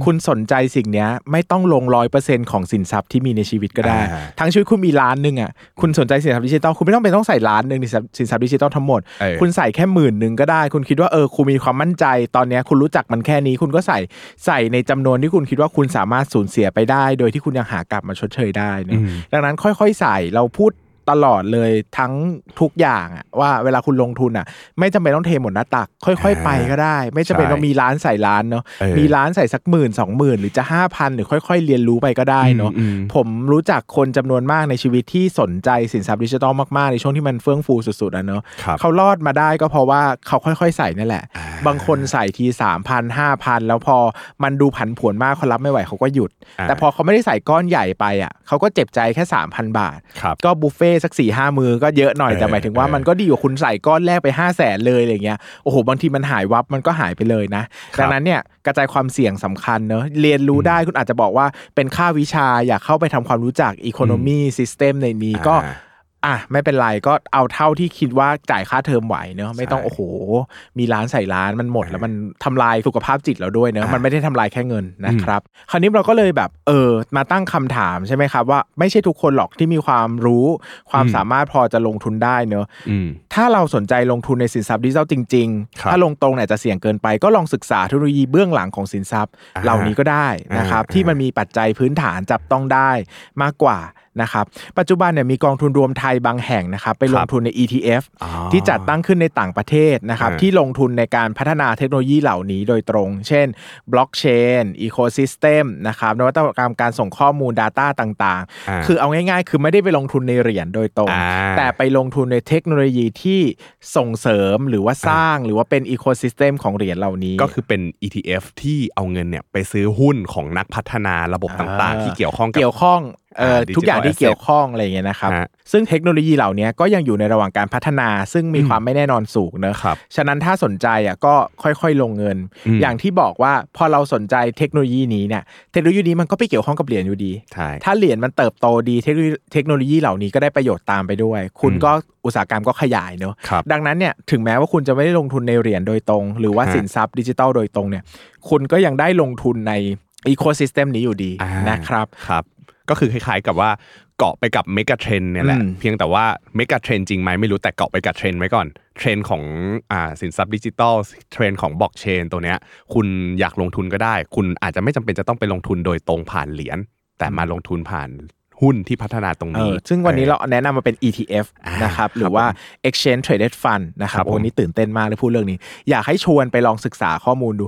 คุณสนใจสิ่งเนี้ย ไม่ต้องลงร้อยเปอร์เซ็นของสินทรัพย์ที่มีในชีวิตก็ได้อ่าทั้งชีวิตคุณมีล้านหนึ่งอะคุณสนใจสินทรัพย์ดิจิทัลคุณไม่ต้องเป็นต้องใส่ล้านหนึ่งในสินทรัพย์ดิจิทัลทั้งหมดเออคุณใส่แค่หมื่นหนึ่งก็ได้ คุณคิดว่าเออคุณมีความมั่นใจ ตอนเนี้ยคุณรู้จักมันแค่นี้ คุณก็ใส่ใส่ในจำนวนที่คุณคิดว่าคุณสามารถสูญเสียไปได้ โดยที่คุณยังหากลับมาชดเชยได้เนอะดังนั้นค่อย ๆ ใส่เราพูด ตลอดเลยทั้งทุกอย่างอะว่าเวลาคุณลงทุนอะไม่จำเป็นต้องเทหมดหน้าตัก ค่อยๆ ไปก็ได้ ไม่จำเป็นใช่ต้องมีล้านใส่ล้านเนาะเออมีล้านใส่สักหมื่นสองหมื่นหรือจะห้าพันหรือค่อย ๆ เรียนรู้ไปก็ได้เนาะอืมอืมผมรู้จักคนจำนวนมากในชีวิตที่สนใจสินทรัพย์ดิจิทัลมากๆในช่วงที่มันเฟื่องฟูสุดๆอะเนาะครับเขารอดมาได้ก็เพราะว่าเขาค่อยๆ ใส่นั่นแหละอ่าบางคนใส่ทีสามพันห้าพันแล้วพอมันดูผันผวนมากเขารับไม่ไหวเขาก็หยุดอ่าแต่พอเขาไม่ได้ใส่ก้อนใหญ่ไปอะเขาก็เจ็บใจแค่สามพันบาทครับก็บุฟเฟ่ต์สักสี่ห้ามือก็เยอะหน่อยเออแต่หมายถึงว่าเออมันก็ดีกว่าคุณใส่ก้อนแรกไปห้าแสนเลยอะไรเงี้ยโอ้โหบางทีมันหายวับมันก็หายไปเลยนะครับดังนั้นเนี่ยกระจายความเสี่ยงสำคัญเนอะเรียนรู้ได้คุณอาจจะบอกว่าเป็นค่าวิชาอยากเข้าไปทำความรู้จักอีโคโนมีซิสเต็มในนี้ก็ อ่าอะไม่เป็นไรก็เอาเท่าที่คิดว่าจ่ายค่าเทอมไหวเนอะไม่ต้องใช่โอ้โห มีร้านใส่ร้านมันหมด แล้วมันทำลายสุขภาพจิตเราด้วยเนอะอ่ามัมันไม่ได้ทำลายแค่เงินนะครับ คราวนี้เราก็เลยแบบเออมาตั้งคำถามใช่ไหมครับว่าไม่ใช่ทุกคนหรอกที่มีความรู้ความอืมสามารถพอจะลงทุนได้เนอะอืมถ้าเราสนใจลงทุนในสินทรัพย์ดิจิทัลจริงครับๆถ้าลงตรงเนี่ยจะเสี่ยงเกินไปก็ลองศึกษาเทคโนโลยีเบื้องหลังของสินทรัพย์อ่าเหล่านี้ก็ได้นะครับอ่าที่มันมีปัจจัยพื้นฐานจับต้องได้มากกว่านะครับปัจจุบันเนี่ยมีกองทุนรวมไทยบางแห่งนะครับไปลงทุนใน ETF อ๋อที่จัดตั้งขึ้นในต่างประเทศนะครับอ่าที่ลงทุนในการพัฒนาเทคโนโลยีเหล่านี้โดยตรง เช่น blockchain ecosystem นะครับนวัตกรรมการส่งข้อมูล Data ต่างอ่าๆคือเอาง่ายๆ คือไม่ได้ไปลงทุนในเหรียญโดยตรงอ่าแต่ไปลงทุนในเทคโนโลยีที่ส่งเสริมหรือว่าสร้างหรือว่าเป็นอีโคซิสเต็มของเหรียญเหล่านี้ ก็คือเป็น ETF ที่เอาเงินเนี่ยไปซื้อหุ้นของนักพัฒนาระบบต่างๆ ที่เกี่ยวข้องกับเกี่ยวข้อง เอ่ออ่าทุกอย่าง digital ที่เกี่ยวข้องอะไรอย่างเงี้ยนะครับฮะซึ่งเทคโนโลยีเหล่านี้ก็ยังอยู่ในระหว่างการพัฒนา ซึ่งมีความไม่แน่นอนสูงเนอะครับฉะนั้นถ้าสนใจอะก็ค่อยๆ ลงเงินอืมอย่างที่บอกว่าพอเราสนใจเทคโนโลยีนี้เนี่ยเทคโนโลยีนี้มันก็ไปเกี่ยวข้องกับเหรียญอยู่ดีใช่ถ้าเหรียญมันเติบโตดีเทคโนโลยีเทคโนโลยีเหล่านี้ก็ได้ประโยชน์ตามไปด้วย คุณอืมก็อุตสาหกรรมก็ขยายเนอะครับดังนั้นเนี่ยถึงแม้ว่าคุณจะไม่ได้ลงทุนในเหรียญโดยตรง หรือว่าฮะสินทรัพย์ดิจิทัลโดยตรงเนี่ยคุณก็ยังได้ลงทุนใน ecosystem นี้อยู่ดีอ่านะครับครับ ก็คือคล้ายๆกับว่าเกาะไปกับ megatrend เนี่ยแหละอืมเพียงแต่ว่า megatrend จริงไหมไม่รู้แต่เกาะไปกับเทรนไว้ก่อน เทรนของอ่าสินทรัพย์ดิจิทัลเทรนของบล็อกเชนตัวเนี้ยคุณอยากลงทุนก็ได้ คุณอาจจะไม่จำเป็นจะต้องไปลงทุนโดยตรงผ่านเหรียญแต่มาลงทุนผ่านหุ้นที่พัฒนาตรงนี้เออซึ่งวันนี้เออเราแนะนำมาเป็น ETF อ่านะครับครับ หรือว่า Exchange Traded Fund นะครับครับผมวันนี้ตื่นเต้นมากเลยพูดเรื่องนี้ อยากให้ชวนไปลองศึกษาข้อมูลดู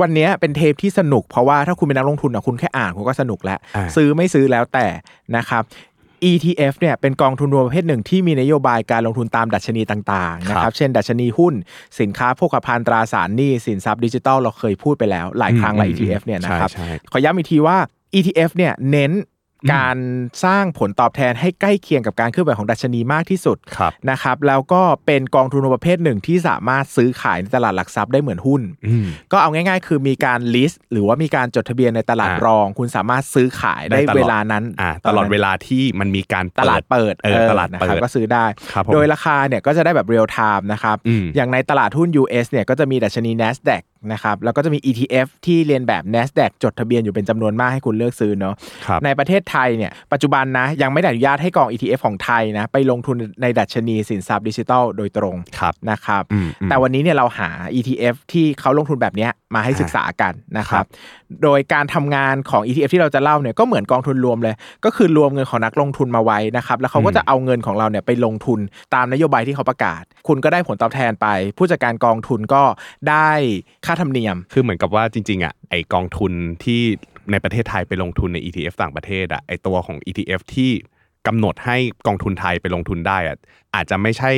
วันนี้เป็นเทปที่สนุกเพราะว่าถ้าคุณเป็นนักลงทุนอะคุณแค่อ่านคุณก็สนุกแล้วอ่าซื้อไม่ซื้อแล้วแต่นะครับ ETF เนี่ยเป็นกองทุนรวมประเภทหนึ่งที่มีนโยบายการลงทุนตามดัชนีต่างๆนะคครัรับบเช่น ดัชนีหุ้น สินค้าโภคภัณฑ์ตราสารหนี้สินทรัพย์ดิจิทัลเราเคยพูดไปแล้ว หลายครั้งหลายอืม ETF เนี่ยนะครับใช่ใช่ขอย้ำอีกทีว่า ETF เนี่ยเน้น การสร้างผลตอบแทนให้ใกล้เคียงกับการเคลื่อนไหวของดัชนีมากที่สุดครับนะครับ แล้วก็เป็นกองทุนประเภทหนึ่งที่สามารถซื้อขายในตลาดหลักทรัพย์ได้เหมือนหุ้นอืมก็เอาง่ายๆ คือมีการ list หรือว่ามีการจดทะเบียนในตลาดอ่ารอง คุณสามารถซื้อขายได้ได้ตลอดเวลานั้นอ่าตลอดเวลาที่มันมีการตลาดเปิดเออตลาดเปิดนะครับก็ซื้อได้ครับผมโดยราคาเนี่ยก็จะได้แบบ real-time นะครับอืมอย่างในตลาดหุ้น US เนี่ยก็จะมีดัชนี NASDAQ นะครับแล้วก็จะมี ETF ที่เลียนแบบ NASDAQ จดทะเบียนอยู่เป็นจำนวนมากให้คุณเลือกซื้อเนาะครับในประเทศไทยเนี่ยปัจจุบันนะยังไม่ได้อนุญาตให้กอง ETF ของไทยนะไปลงทุนในดัชนีสินทรัพย์ดิจิทัลโดยตรงครับนะครับอืมอืมแต่วันนี้เนี่ยเราหา ETF ที่เขาลงทุนแบบเนี้ยมาให้ศึกษากันนะครับ โดยการทำงานของ ETF ที่เราจะเล่าเนี่ยก็เหมือนกองทุนรวมเลย ก็คือรวมเงินของนักลงทุนมาไว้นะครับแล้วเขาก็จะเอาเงินของเราเนี่ยไปลงทุนตามนโยบายที่เขาประกาศ คุณก็ได้ผลตอบแทนไป ผู้จัดการกองทุนก็ได้ค่าธรรมเนียม คือเหมือนกับว่าจริงๆอะไอกองทุนที่ ในประเทศไทยไปลงทุนใน ETF ต่างประเทศอะไอตัวของ ETF ที่กำหนดให้กองทุนไทยไปลงทุนได้อะอาจจะไม่ใช่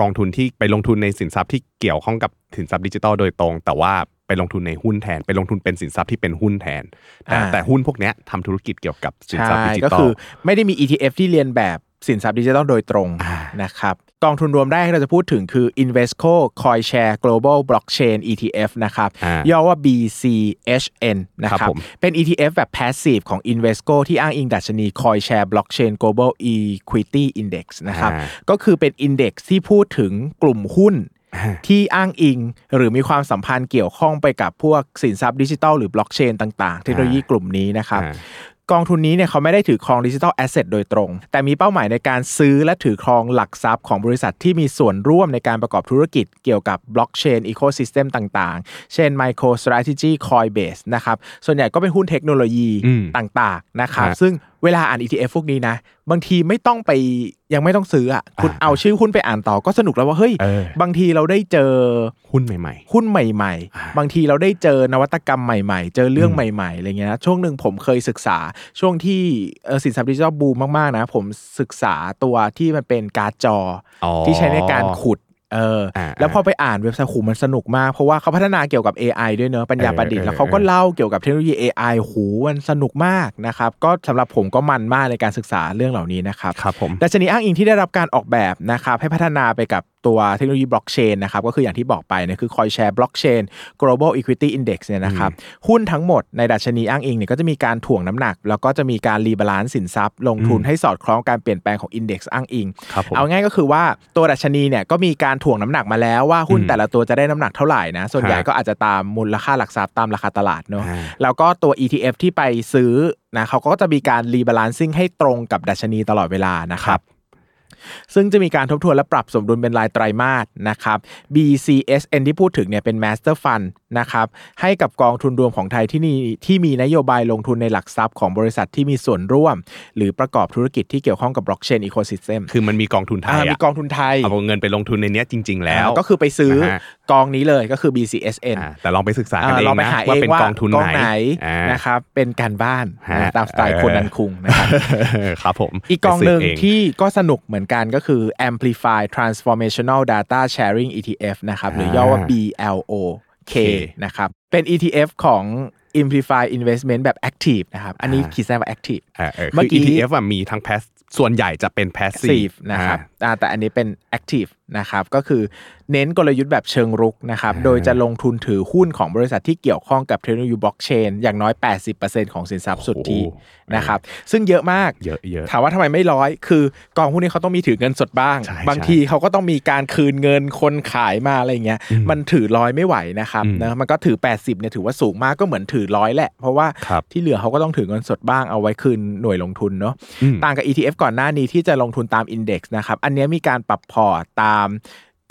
กองทุนที่ไปลงทุนในสินทรัพย์ที่เกี่ยวข้องกับสินทรัพย์ดิจิทัลโดยตรง แต่ว่าไปลงทุนในหุ้นแทน ไปลงทุนเป็นสินทรัพย์ที่เป็นหุ้นแทน แต่อ่าแต่หุ้นพวกเนี้ยทำธุรกิจเกี่ยวกับสินทรัพย์ดิจิก็ทัลคือไม่ได้มี ETF ที่เรียนแบบสินทรัพย์ดิจิทัลโดยตรงอ่านะครับ กองทุนรวมแรกที่เราจะพูดถึงคือ Invesco CoinShare Global Blockchain ETF นะครับอ่าย่อว่า BCHN นะคครัรับบผมเป็น ETF แบบ passive ของ Invesco ที่อ้างอิงดัชนี CoinShare Blockchain Global Equity Index นะครับอ่าก็คือเป็น index ที่พูดถึงกลุ่มหุ้นที่อ้างอิงหรือมีความสัมพันธ์เกี่ยวข้องไปกับพวกสินทรัพย์ดิจิทัลหรือบล็อกเชนต่างๆ เทคโนโลยีกลุ่มนี้นะครับอ่า กองทุนนี้เนี่ยเขาไม่ได้ถือครอง digital asset โดยตรง แต่มีเป้าหมายในการซื้อและถือครองหลักทรัพย์ของบริษัทที่มีส่วนร่วมในการประกอบธุรกิจเกี่ยวกับ blockchain ecosystem ต่างๆ เช่น MicroStrategy Coinbase นะครับ ส่วนใหญ่ก็เป็นหุ้นเทคโนโลยีอืมต่างๆ นะครับฮะซึ่ง เวลาอ่าน ETF พวกนี้นะ บางทีไม่ต้องไปยังไม่ต้องซื้ออะคุณอ่าเอาชื่อหุ้นไปอ่านต่อก็สนุกแล้วว่าเฮ้ยเออบางทีเราได้เจอหุ้นใหม่หุ้นใหม่อ่าๆบางทีเราได้เจอนวัตกรรมใหม่ ๆ เจอเรื่องใหม่ๆอะไรเงี้ยนะช่วงหนึ่งผมเคยศึกษาช่วงที่เอ่อสินทรัพย์ดิจิทัลบูมมากๆนะ ผมศึกษาตัวที่มันเป็นการ์ดจอออ๋อที่ใช้ในการขุด เอออาแล้วพอไปอ่านเว็บไซต์หูมันสนุกมาก เพราะว่าเขาพัฒนาเกี่ยวกับ AI ด้วยเนอะปัญญาประดิษฐ์เออแล้วเขาก็เล่าเกี่ยวกับเทคโนโลยี AI หูมันสนุกมากนะครับ ก็สำหรับผมก็มันมากในการศึกษาเรื่องเหล่านี้นะครับๆครับผมดัชนีอ้างอิงที่ได้รับการออกแบบนะครับให้พัฒนาไปกับ ตัวเทคโนโลยีบล็อกเชนนะครับก็คืออย่างที่บอกไปเนี่ยคือ CoinShare Blockchain Global Equity Index เนี่ยนะครับหุ้นทั้งหมดในดัชนีอ้างอิงเนี่ยก็จะมีการถ่วงน้ำหนัก แล้วก็จะมีการ rebalance สินทรัพย์ ลงทุนให้สอดคล้องการเปลี่ยนแปลงของ Index อ้างอิงครับผมเอาง่ายก็คือว่าตัวดัชนีเนี่ยก็มีการถ่วงน้ำหนักมาแล้วว่าหุ้นอืมแต่ละตัวจะได้น้ำหนักเท่าไหร่นะส่วนใหญ่ฮะก็อาจจะตามมูลค่าหลักทรัพย์ตามราคาตลาดเนาะอ่าแล้วก็ตัว ETF ที่ไปซื้อนะเขาก็จะมีการ rebalancing ให้ตรงกับดัชนีตลอดเวลานะครับ ซึ่งจะมีการทบทวนและปรับสมดุลเป็นรายไตรมาสนะครับ BCSN ที่พูดถึงเนี่ยเป็น Master Fund นะครับให้กับกองทุนรวมของไทยที่นี่ที่มีนโยบายลงทุนในหลักทรัพย์ของบริษัทที่มีส่วนร่วม หรือประกอบธุรกิจที่เกี่ยวข้องกับ blockchain ecosystem คือมันมีกองทุนไทยมีอะกองทุนไทยเอาเงินไปลงทุนในเนี้ยจริง ๆ แล้วอ่าก็คือไปซื้อนะฮะกองนี้เลยก็คือ BCSN อ่าแต่ลองไปศึกษากันเองลองไปนะหาเอว่างเป็นว่ากองทุนกองไหนอ่านะครับเป็นการบ้านฮะนะตามสไตล์เออคนนันคุงนะครับครับผมอีกกองหนึ่งไปสืบเที่ก็สนุกเหมือนกันก็คือ Amplify Transformational Data Sharing ETF นะครับหรือย่อว่า BLOK นะครับ เป็น ETF ของ Amplify Investment แบบ Active นะครับ อันนี้อ่าขีดเส้นว่า Active อ่าเออเมื่คืออกี้ ETF อะมีทั้ง pass ส่วนใหญ่จะเป็น passive Active นะครับอ่าแต่อันนี้เป็น Active นะครับก็คือเน้นกลยุทธ์แบบเชิงรุกนะครับโดยจะลงทุนถือหุ้นของบริษัทที่เกี่ยวข้องกับเทคโนโลยีบล็อกเชนอย่างน้อย 80%ของสินทรัพย์สุทธิโอ้โหนะครับซึ่งเยอะมากเยอะเยอะถามว่าทำไมไม่ร้อย คือกองหุ้นนี้เขาต้องมีถือเงินสดบ้างใช่บางทีเขาก็ต้องมีการคืนเงินคนขายมาอะไรเงี้ยมันถือร้อยไม่ไหวนะครับอืมนะมันก็ถือ 80เนี่ยถือว่าสูงมากก็เหมือนถือร้อยแหละ เพราะว่าครับที่เหลือเขาก็ต้องถือเงินสดบ้างเอาไว้คืนหน่วยลงทุนเนาะอืมต่างกับ ETF ก่อนหน้านี้ที่จะลงทุนตาม Index นะครับอันเนี้ยมีการปรับพอร์ตตาม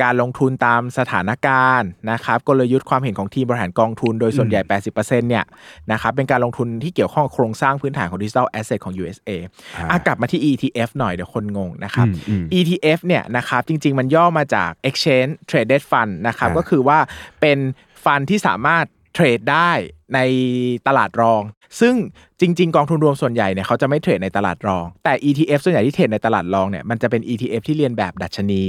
การลงทุนตามสถานการณ์นะครับกลยุทธ์ความเห็นของทีมบริหารกองทุนโดยส่วนใหญ่ 80%เนี่ยนะครับเป็นการลงทุนที่เกี่ยวข้องกับโครงสร้างพื้นฐานของ digital asset ของ USA อ่าอะกลับมาที่ ETF หน่อยเดี๋ยวคนงงนะครับอืมอืม ETF เนี่ยนะครับจริง ๆ มันย่อมาจาก Exchange Traded Fund นะครับอ่าก็คือว่าเป็น fund ที่สามารถ trade ได้ในตลาดรอง ซึ่งจริง ๆ กองทุนรวมส่วนใหญ่เนี่ยเขาจะไม่ trade ในตลาดรอง แต่ ETF ส่วนใหญ่ที่ trade ในตลาดรองเนี่ยมันจะเป็น ETF ที่เลียนแบบดัชนี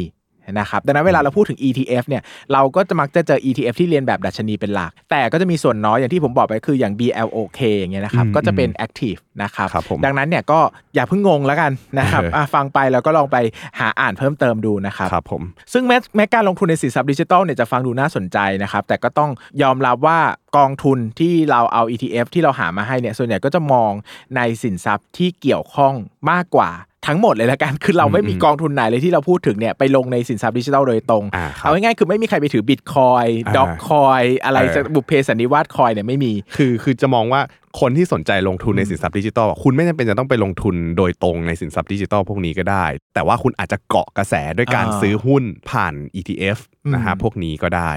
นะครับดังนั้นเวลาเราพูดถึง ETF เนี่ยเราก็จะมักจะเจอ ETF ที่เรียนแบบดัชนีเป็นหลัก แต่ก็จะมีส่วนน้อยอย่างที่ผมบอกไปคืออย่าง BLOK อย่างเงี้ยนะครับอืมก็จะเป็น Active นะครับครับผมดังนั้นเนี่ยก็อย่าเพิ่งงงแล้วกันนะครับเอออะฟังไปแล้วก็ลองไปหาอ่านเพิ่มเติมดูนะครับครับผมซึ่งแม้แม้การลงทุนในสินทรัพย์ดิจิทัลเนี่ยจะฟังดูน่าสนใจนะครับแต่ก็ต้องยอมรับว่ากองทุนที่เราเอา ETF ที่เราหามาให้เนี่ยส่วนใหญ่ก็จะมองในสินทรัพย์ที่เกี่ยวข้องมากกว่า ทั้งหมดเลยละกันคือเราไม่มีกองทุนไหนเลยที่เราพูดถึงเนี่ยไปลงในสินทรัพย์ดิจิทัลโดยตรงอ่าครับเอาง่ายๆคือไม่มีใครไปถือบิตคอยอ่าด็อกคอยอะไรเออบุพเพสันนิวาสคอยเนี่ยไม่มี คือคือจะมองว่าคนที่สนใจลงทุนในสินทรัพย์ดิจิทัลอะคุณไม่จำเป็นจะต้องไปลงทุนโดยตรงในสินทรัพย์ดิจิทัลพวกนี้ก็ได้ แต่ว่าคุณอาจจะเกาะกระแสด้วยการอ่าซื้อหุ้นผ่าน ETF อืมนะฮะพวกนี้ก็ได้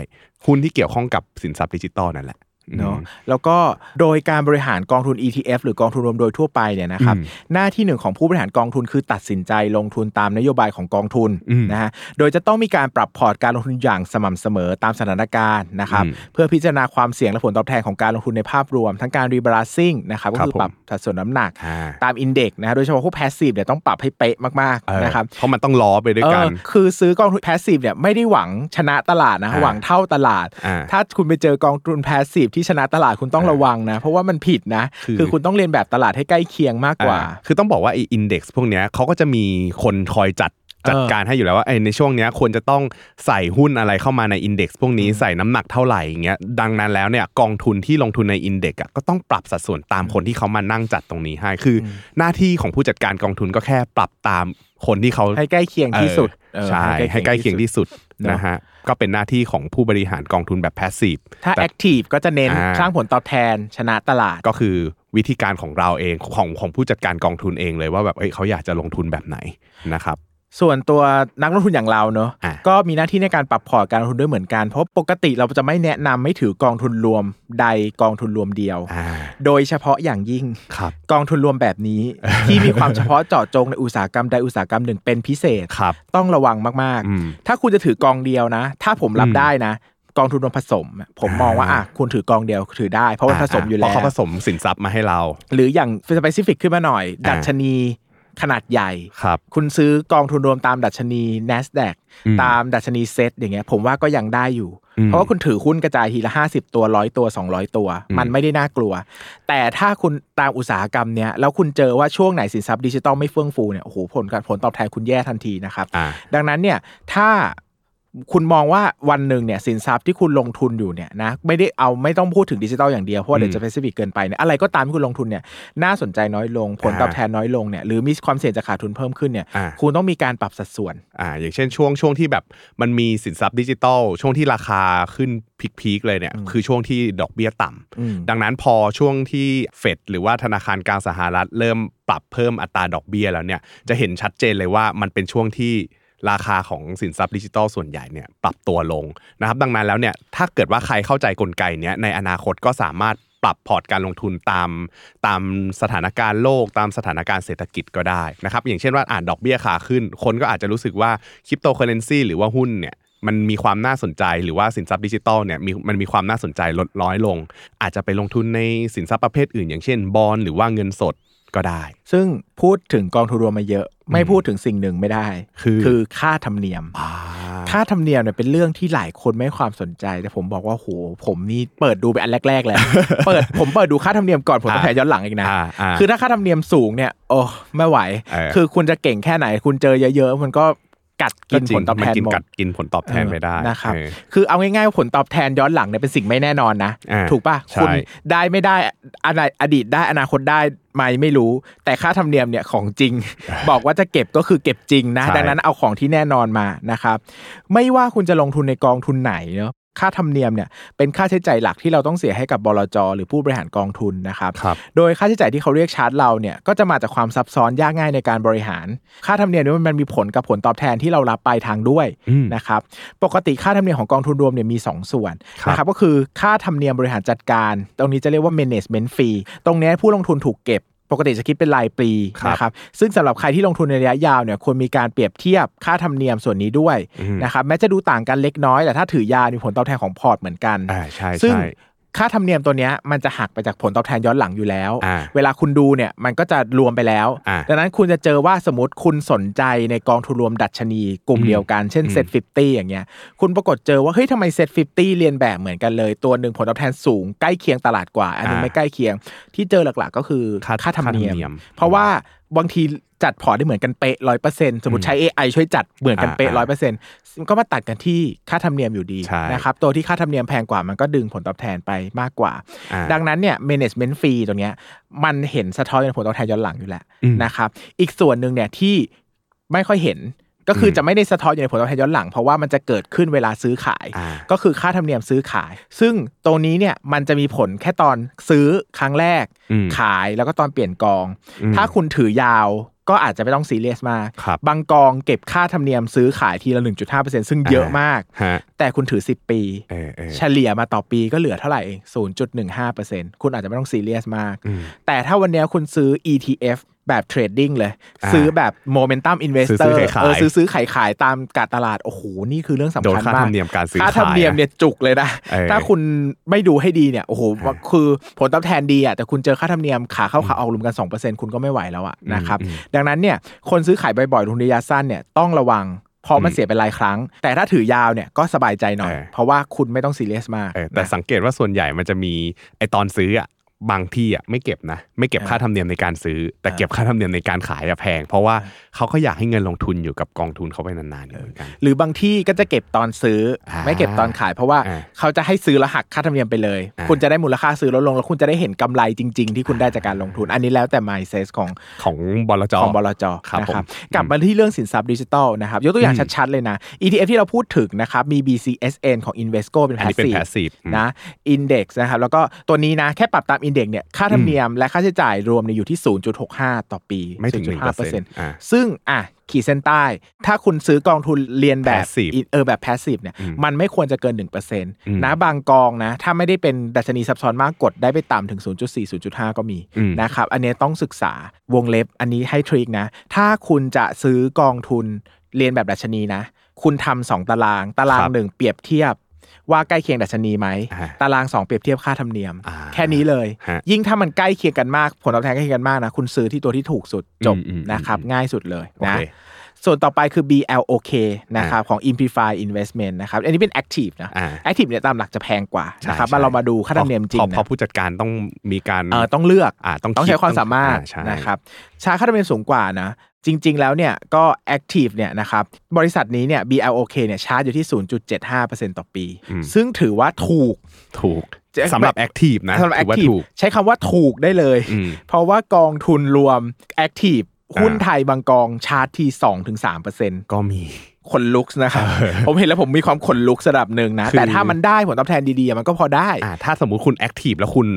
หุ้นที่เกี่ยวข้องกับสินทรัพย์ดิจิทัลนั่นแหละ เนาะอืมแล้วก็โดยการบริหารกองทุน ETF หรือกองทุนรวมโดยทั่วไปเนี่ยนะครับอืมหน้าที่หนึ่งของผู้บริหารกองทุนคือตัดสินใจลงทุนตามนโยบายของกองทุนอืมนะฮะโดยจะต้องมีการปรับ port การลงทุนอย่างสม่ำเสมอตามสถานการณ์นะครับอืมเพื่อพิจารณาความเสี่ยงและผลตอบแทนของการลงทุนในภาพรวม ทั้งการ rebalancing นะครับก็ครับคือปรับสัดส่วนน้ำหนักอ่าตาม index นะฮะโดยเฉพาะพวก passive เนี่ยต้องปรับให้เป๊ะมากเออๆนะครับเพราะมันต้องล้อไปด้วยกันเออคือซื้อกองทุน passive เนี่ยไม่ได้หวังชนะตลาดนะอ่าหวังเท่าตลาดอ่าถ้าคุณไปเจอกองทุน passive ที่ชนะตลาดคุณต้องระวังนะ เพราะว่ามันผิดนะ คือคือคุณต้องเลียนแบบตลาดให้ใกล้เคียงมากกว่าอ่าคือต้องบอกว่าไอ้ index พวกเนี้ยเขาก็จะมีคนคอยจัดจัดเออการให้อยู่แล้วว่าไอ้ในช่วงเนี้ยควรจะต้องใส่หุ้นอะไรเข้ามาในอินเด็กซ์พวกนี้ใส่น้ำหนักเท่าไหร่อย่างเงี้ยดังนั้นแล้วเนี่ยกองทุนที่ลงทุนในอินเด็กซ์อะก็ต้องปรับสัดส่วนตามคนที่เขามานั่งจัดตรงนี้ให้คืออหน้าที่ของผู้จัดการกองทุนก็แค่ปรับตามคนที่เขาให้ใกล้เคียงที่สุดเออเออ ใช่ให้ใกล้เคียงที่สุดเนอะนะฮะก็เป็นหน้าที่ของผู้บริหารกองทุนแบบแพสซีฟถ้าแอคทีฟก็จะเน้นอ่าสร้างผลตอบแทนชนะตลาดก็คือวิธีการของเราเองของของผู้จัดการกองทุนเองเลยว่าแบบเอ้ยเขาอยากจะลงทุนแบบไหนนะครับ ส่วนตัวนักลงทุนอย่างเราเนอะอะก็มีหน้าที่ในการปรับพอร์ตการลงทุนด้วยเหมือนกัน เพราะปกติเราจะไม่แนะนำไม่ถือกองทุนรวมใดกองทุนรวมเดียวอ่าโดยเฉพาะอย่างยิ่งครับกองทุนรวมแบบนี้ ที่มีความเฉพาะเจาะจงในอุตสาหกรรมใดอุตสาหกรรมหนึ่งเป็นพิเศษครับต้องระวังมากอืมๆถ้าคุณจะถือกองเดียวนะ ถ้าผมรับอืมได้นะกองทุนรวมผสม ผมมองว่าอะคุณถือกองเดียวถือได้ เพราะมันผสมอยู่เพราะแล้วเขาผสมสินทรัพย์มาให้เรา หรืออย่าง specific ขึ้นมาหน่อยอ่าดัชนี ขนาดใหญ่ครับคุณซื้อกองทุนรวมตามดัชนี NASDAQ อืมตามดัชนีเซตอย่างเงี้ยผมว่าก็ยังได้อยู่อืมเพราะว่าคุณถือหุ้นกระจายทีละ50ตัวร้อยตัว200ตัวอืมมันไม่ได้น่ากลัว แต่ถ้าคุณตามอุตสาหกรรมเนี้ยแล้วคุณเจอว่าช่วงไหนสินทรัพย์ดิจิตอลไม่เฟื่องฟูเนี่ยโอ้โหผลการผลตอบแทนคุณแย่ทันทีนะครับอ่าดังนั้นเนี่ยถ้า คุณมองว่าวันหนึ่งเนี่ยสินทรัพย์ที่คุณลงทุนอยู่เนี่ยนะไม่ได้เอาไม่ต้องพูดถึงดิจิตอลอย่างเดียว เพราะว่าเดี๋ยวจะ p ป c ฟิกเกินไปเนี่ยอะไรก็ตามที่คุณลงทุนเนี่ยน่าสนใจน้อยลงผลตอบแทนน้อยลงเนี่ยหรือมีความเสี่ยงจะขาดทุนเพิ่มขึ้นเนี่ยอ่าคุณต้องมีการปรับสัดส่วนอ่าอย่างเช่นช่วงช่วงที่แบบมันมีสินทรัพย์ดิจิตอลช่วงที่ราคาขึ้น peak ๆเลยเนี่ยคือช่วงที่ดอกเบี้ยต่ำอืมดังนั้นพอช่วงที่เฟดหรือว่าธนาคารกลางสหรัฐ เริ่มปรับเพิ่มอัตราดอกเบี้ยแล้วเนี่ยจะเห็นชัดเจนเลยว่ามันเป็นช่วงที่ ราคาของสินทรัพย์ดิจิทัลส่วนใหญ่เนี่ยปรับตัวลงนะครับดังนั้นแล้วเนี่ยถ้าเกิดว่าใครเข้าใจกลไกเนี้ยในอนาคตก็สามารถปรับพอร์ตการลงทุนตามตามสถานการณ์โลกตามสถานการณ์เศรษฐกิจก็ได้นะครับอย่างเช่นว่าอ่าดอกเบี้ยขาขึ้น คนก็อาจจะรู้สึกว่าคริปโตเคอเรนซีหรือว่าหุ้นเนี่ยมันมีความน่าสนใจหรือว่าสินทรัพย์ดิจิตอลเนี่ยมันมีความน่าสนใจลดน้อยลง อาจจะไปลงทุนในสินทรัพย์ประเภทอื่น อย่างเช่นบอลหรือว่าเงินสด ก็ได้ ซึ่งพูดถึงกองทุนรวมมาเยอะ ไม่พูดถึงสิ่งหนึ่งไม่ได้ คือคือค่าธรรมเนียม ค่าธรรมเนียมเนี่ยเป็นเรื่องที่หลายคนไม่ให้ความสนใจ แต่ผมบอกว่าโหผมนี่เปิดดูไปอันแรกๆแล้วเปิดผมเปิดดูค่าธรรมเนียมก่อนผลตอบแทนย้อนหลังอีกนะอ่าอ่าคือถ้าค่าธรรมเนียมสูงเนี่ยโอ้ไม่ไหวเออคือคุณจะเก่งแค่ไหน คุณเจอเยอะๆมันก็ กัดกินจริงผลตอบแทนมักินหมดกัดกินผลตอบแทนไม่ได้เออนะครับเออคือเอาง่ายๆว่าผลตอบแทนย้อนหลังเนี่ยเป็นสิ่งไม่แน่นอนนะอ่าถูกป่ะใช่คุณได้ไม่ได้อนาอดีตได้อนาคตได้ไหมไม่รู้ แต่ค่าธรรมเนียมเนี่ยของจริง บอกว่าจะเก็บก็คือเก็บจริงนะใช่ดังนั้นเอาของที่แน่นอนมานะครับ ไม่ว่าคุณจะลงทุนในกองทุนไหนเนาะ ค่าธรรมเนียมเนี่ยเป็นค่าใช้จ่ายหลักที่เราต้องเสียให้กับบลจหรือผู้บริหารกองทุนนะครับครับโดยค่าใช้จ่ายที่เขาเรียกชาร์จเราเนี่ยก็จะมาจากความซับซ้อนยากง่ายในการบริหาร ค่าธรรมเนียมเนี่ยมันมีผลกับผลตอบแทนที่เรารับปลายทางด้วยอืมนะครับปกติค่าธรรมเนียมของกองทุนรวมเนี่ยมี 2 ส่วนครับนะครับก็คือค่าธรรมเนียมบริหารจัดการ ตรงนี้จะเรียกว่า management fee ตรงเนี้ยผู้ลงทุนถูกเก็บ ปกติจะคิดเป็นรายปีครับนะครับซึ่งสำหรับใครที่ลงทุนในระยะยาวเนี่ยควรมีการเปรียบเทียบค่าธรรมเนียมส่วนนี้ด้วยอืมนะครับแม้จะดูต่างกันเล็กน้อยแต่ถ้าถือยาวมีผลตอบแทนของพอร์ตเหมือนกันอ่าใช่ซึ่งใช่ ค่าธรรมเนียมตัวเนี้ยมันจะหักไปจากผลตอบแทนย้อนหลังอยู่แล้วอ่าเวลาคุณดูเนี่ยมันก็จะรวมไปแล้วอ่าดังนั้นคุณจะเจอว่าสมมติคุณสนใจในกองทุนรวมดัชนีกลุ่มอืมเดียวกัน เช่นอืม SET fifty อย่างเงี้ย คุณปรากฏเจอว่าเฮ้ยทำไม SET fifty เลียนแบบเหมือนกันเลย ตัวหนึ่งผลตอบแทนสูงใกล้เคียงตลาดกว่า อันนึงอ่าไม่ใกล้เคียง ที่เจอหลักๆก็คือค่าค่าธรรมเนียค่าธรรมเนียมเพราะว่าบางทีจัดพอร์ตได้เหมือนกันเป๊ะร้อยเปอร์เซ็นต์สมมติใช้ AI ช่วยจัดเหมือนกันเป๊ะร้อยเปอร์เซ็นต์ก็มาตัดกันที่ค่าธรรมเนียมอยู่ดีใช่นะครับตัวที่ค่าธรรมเนียมแพงกว่ามันก็ดึงผลตอบแทนไปมากกว่าอ่าดังนั้นเนี่ย management fee ตรงเนี้ยมันเห็นสะท้อนในผลตอบแทนย้อนหลังอยู่แล้วอืมนะครับ อีกส่วนหนึ่งเนี่ยที่ไม่ค่อยเห็น ก็คืออมจะไม่ได้สะท้อนอยู่ในผลตอบแทนย้อนหลัง เพราะว่ามันจะเกิดขึ้นเวลาซื้อขายอ่าก็คือค่าธรรมเนียมซื้อขาย ซึ่งตรงนี้เนี่ยมันจะมีผลแค่ตอนซื้อครั้งแรกอืมขายแล้วก็ตอนเปลี่ยนกองอืมถ้าคุณถือยาวก็อาจจะไม่ต้องซีเรียสมากครับบางกองเก็บค่าธรรมเนียมซื้อขายทีละ 1.5%ซึ่งเยอะมากฮะแต่คุณถือ 10 ปีเออเออเฉลี่ยมาต่อปีก็เหลือเท่าไหร่เอง0.15%คุณอาจจะไม่ต้องซีเรียสมากอืมแต่ถ้าวันเนี้ยคุณซื้อ ETF แบบ trading เลยอ่าซื้อแบบ momentum investor ซื้อซื้อขายเออซื้อซื้อขายขายตามการตลาด โอ้โห นี่คือเรื่องสำคัญมากโดนค่ามากธรรมเนียมการซื้อค่าธรรมเนียมขายอะเนี่ยจุกเลยนะเออถ้าคุณไม่ดูให้ดีเนี่ยโอ้โหคือผลตอบแทนดีอะแต่คุณเจอค่าธรรมเนียมขาเข้าขาออกรวมกัน 2%คุณก็ไม่ไหวแล้วอะนะครับอืมดังนั้นเนี่ยคนซื้อขายบ่อยๆลงทุนระยะสั้นเนี่ยต้องระวังเพราะมันอืมเสียเป็นรายครั้ง แต่ถ้าถือยาวเนี่ยก็สบายใจหน่อยเออเพราะว่าคุณไม่ต้องซีเรียสมากเออแต่นะสังเกตว่าส่วนใหญ่มันจะมีไอตอนซื้ออะ บางที่อะไม่เก็บนะไม่เก็บเออค่าธรรมเนียมในการซื้อ แต่เออเก็บค่าธรรมเนียมในการขายอะแพง เพราะว่าเขาก็อยากให้เงินลงทุนอยู่กับกองทุนเขาไปนานๆอยู่เหมือนกันหรือบางที่ก็จะเก็บตอนซื้ออาไม่เก็บตอนขาย เพราะว่าอ่าเขาจะให้ซื้อแล้วหักค่าธรรมเนียมไปเลยอ่าคุณจะได้มูลค่าซื้อลดลง แล้วคุณจะได้เห็นกำไรจริง ๆ ที่คุณได้จากการลงทุน อันนี้แล้วแต่ mindset ของของบลจของบลจครับนะครับผมกลับมาที่เรื่องสินทรัพย์ดิจิทัลนะครับยกตัวอย่างอืมชัดๆเลยนะ ETF ที่เราพูดถึงนะครับมี BCSN ของ Invesco เป็นอันนี้เป็น passive passive อืมนะ Index นะครับแล้วก็ตัวนี้นะแค่ปรับตาม Index เนี่ยค่าธรรมเนียมและค่าใช้จ่ายรวมเนี่ยอยู่ที่ 0.65 ต่อปีไม่ถึง0.5%อ่าซึ่งอะขีดเส้นใต้ ถ้าคุณซื้อกองทุนเรียนแบบ Passive เออแบบ passive เนี่ยอืมมันไม่ควรจะเกิน1%นมนะบางกองนะ ถ้าไม่ได้เป็นดัชนีซับซ้อนมากกดได้ไปต่ำถึง 0.4 0.5 ก็มีอืมนะครับอันนี้ต้องศึกษาวงเล็บอันนี้ให้ทริคนะ ถ้าคุณจะซื้อกองทุนเรียนแบบดัชนีนะ คุณทำสองตาราง ตารางครับหนึ่งเปรียบเทียบ ว่าใกล้เคียงดัชนีไหมอ่าตารางสองเปรียบเทียบค่าธรรมเนียมอ่าแค่นี้เลยฮะยิ่งถ้ามันใกล้เคียงกันมาก ผลตอบแทนใกล้เคียงกันมากนะ คุณซื้อที่ตัวที่ถูกสุดจบอืมอืมนะครับอืมง่ายสุดเลยโอนะเคส่วนต่อไปคือ BLOK นะครับของ Implify Investment นะครับ อันนี้เป็น Active นะอ่า Active เนี่ยตามหลักจะแพงกว่าใช่นะครับใช่มาเรามาดูค่าธรรมเนียมจริงพอพอนะผู้จัดการต้องมีการเออต้องเลือกอ่าต้องต้องคิดใช้ความสามารถอ่ใช่นะครับชาร์จค่าธรรมเนียมสูงกว่านะ จริง ๆ แล้วเนี่ยก็ Active เนี่ยนะครับบริษัทนี้เนี่ย BLOK เนี่ยชาร์จอยู่ที่ 0.75%ต่อปี ซึ่งถือว่าถูกถูกจะสำหรับแอคทีฟนะสำหรับถือว่า Active ถูกใช้คำว่าถูกได้เลยอืมเพราะว่ากองทุนรวม Active อ่าหุ้นไทยบางกองชาร์จที่2-3%ก็มีขนลุกนะครับผมเห็นแล้วผมมีความขนลุกระดับหนึ่งนะคือแต่ถ้ามันได้ผลตอบแทนดีๆอะมันก็พอได้อ่าถ้าสมมุติคุณแอคทีฟแล้วคุณ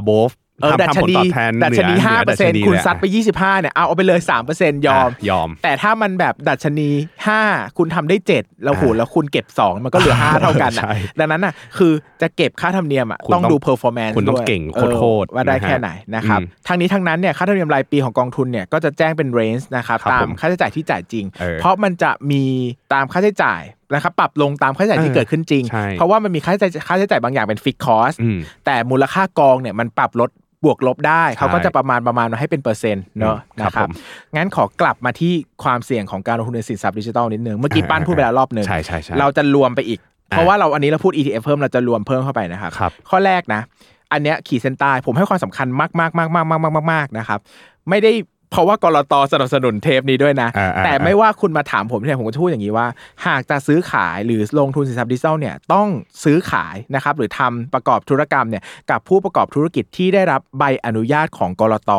above เออทำดัชทำผลนีตอบแทนดัชนีเหห้าอเปอร์เซ็นต์ดัชคุณลยซัดไปยี่สิบห้าเนี่ยเอาเอาไปเลยสามเปอร์เซ็นต์ยอมอะยอม แต่ถ้ามันแบบดัชนีห้าคุณทำได้เจ็ดแล้วโหอ่าแล้วคุณเก็บสองมันก็เหลือห้าเท่ากันอะใช่ดังนั้นอะคือจะเก็บค่าธรรมเนียมอะคุณต้องต้องดูเพอร์ฟอร์แมนซ์คุณต้องด้วยเก่งออโคตรๆว่าได้นะฮะแค่ไหนนะครับอืมทั้งนี้ทั้งนั้นเนี่ยค่าธรรมเนียมรายปีของกองทุนเนี่ยก็จะแจ้งเป็นเรนจ์นะครับครับตามผมค่าใช้จ่ายที่จ่ายจริงเออเพราะมันจะมีตามค่าใช้จ่ายนะครับปรับลงตามค่าใช้จ่ายที่เออเกิดขึ้นจริงใช่เพราะว่ามันมีค่าใช้จ่ายค่าใช้จ่ายบางอย่างเป็น fixed cost อืมแต่มูลค่ากองเนี่ยมันปรับลด บวกลบได้ เขาก็จะประมาณประมาณให้เป็นเปอร์เซ็นต์เนาะนะครับงั้นขอกลับมาที่ความเสี่ยงของการลงทุนในสินทรัพย์ดิจิทัลนิดนึงเมื่อกี้ป้านพูดไปแล้วรอบหนึ่งใช่ใช่เราจะรวมไปอีก เพราะว่าเราอันนี้เราพูด ETF เพิ่มเราจะรวมเพิ่มเข้าไปนะครับข้อแรกนะ อันเนี้ยขีดเส้นใต้ผมให้ความสำคัญมากมากมากมากมากมากนะครับไม่ได้ เพราะว่ากลตสนับสนุนเทปนี้ด้วยนะอ่าอ่าแต่ไม่ว่าคุณมาถามผมเนี่ยผมก็จะพูดอย่างนี้ว่า หากจะซื้อขายหรือลงทุนสินทรัพย์ดิจิทัลเนี่ยต้องซื้อขายนะครับหรือทำประกอบธุรกรรมเนี่ยกับผู้ประกอบธุรกิจที่ได้รับใบอนุญาตของกลต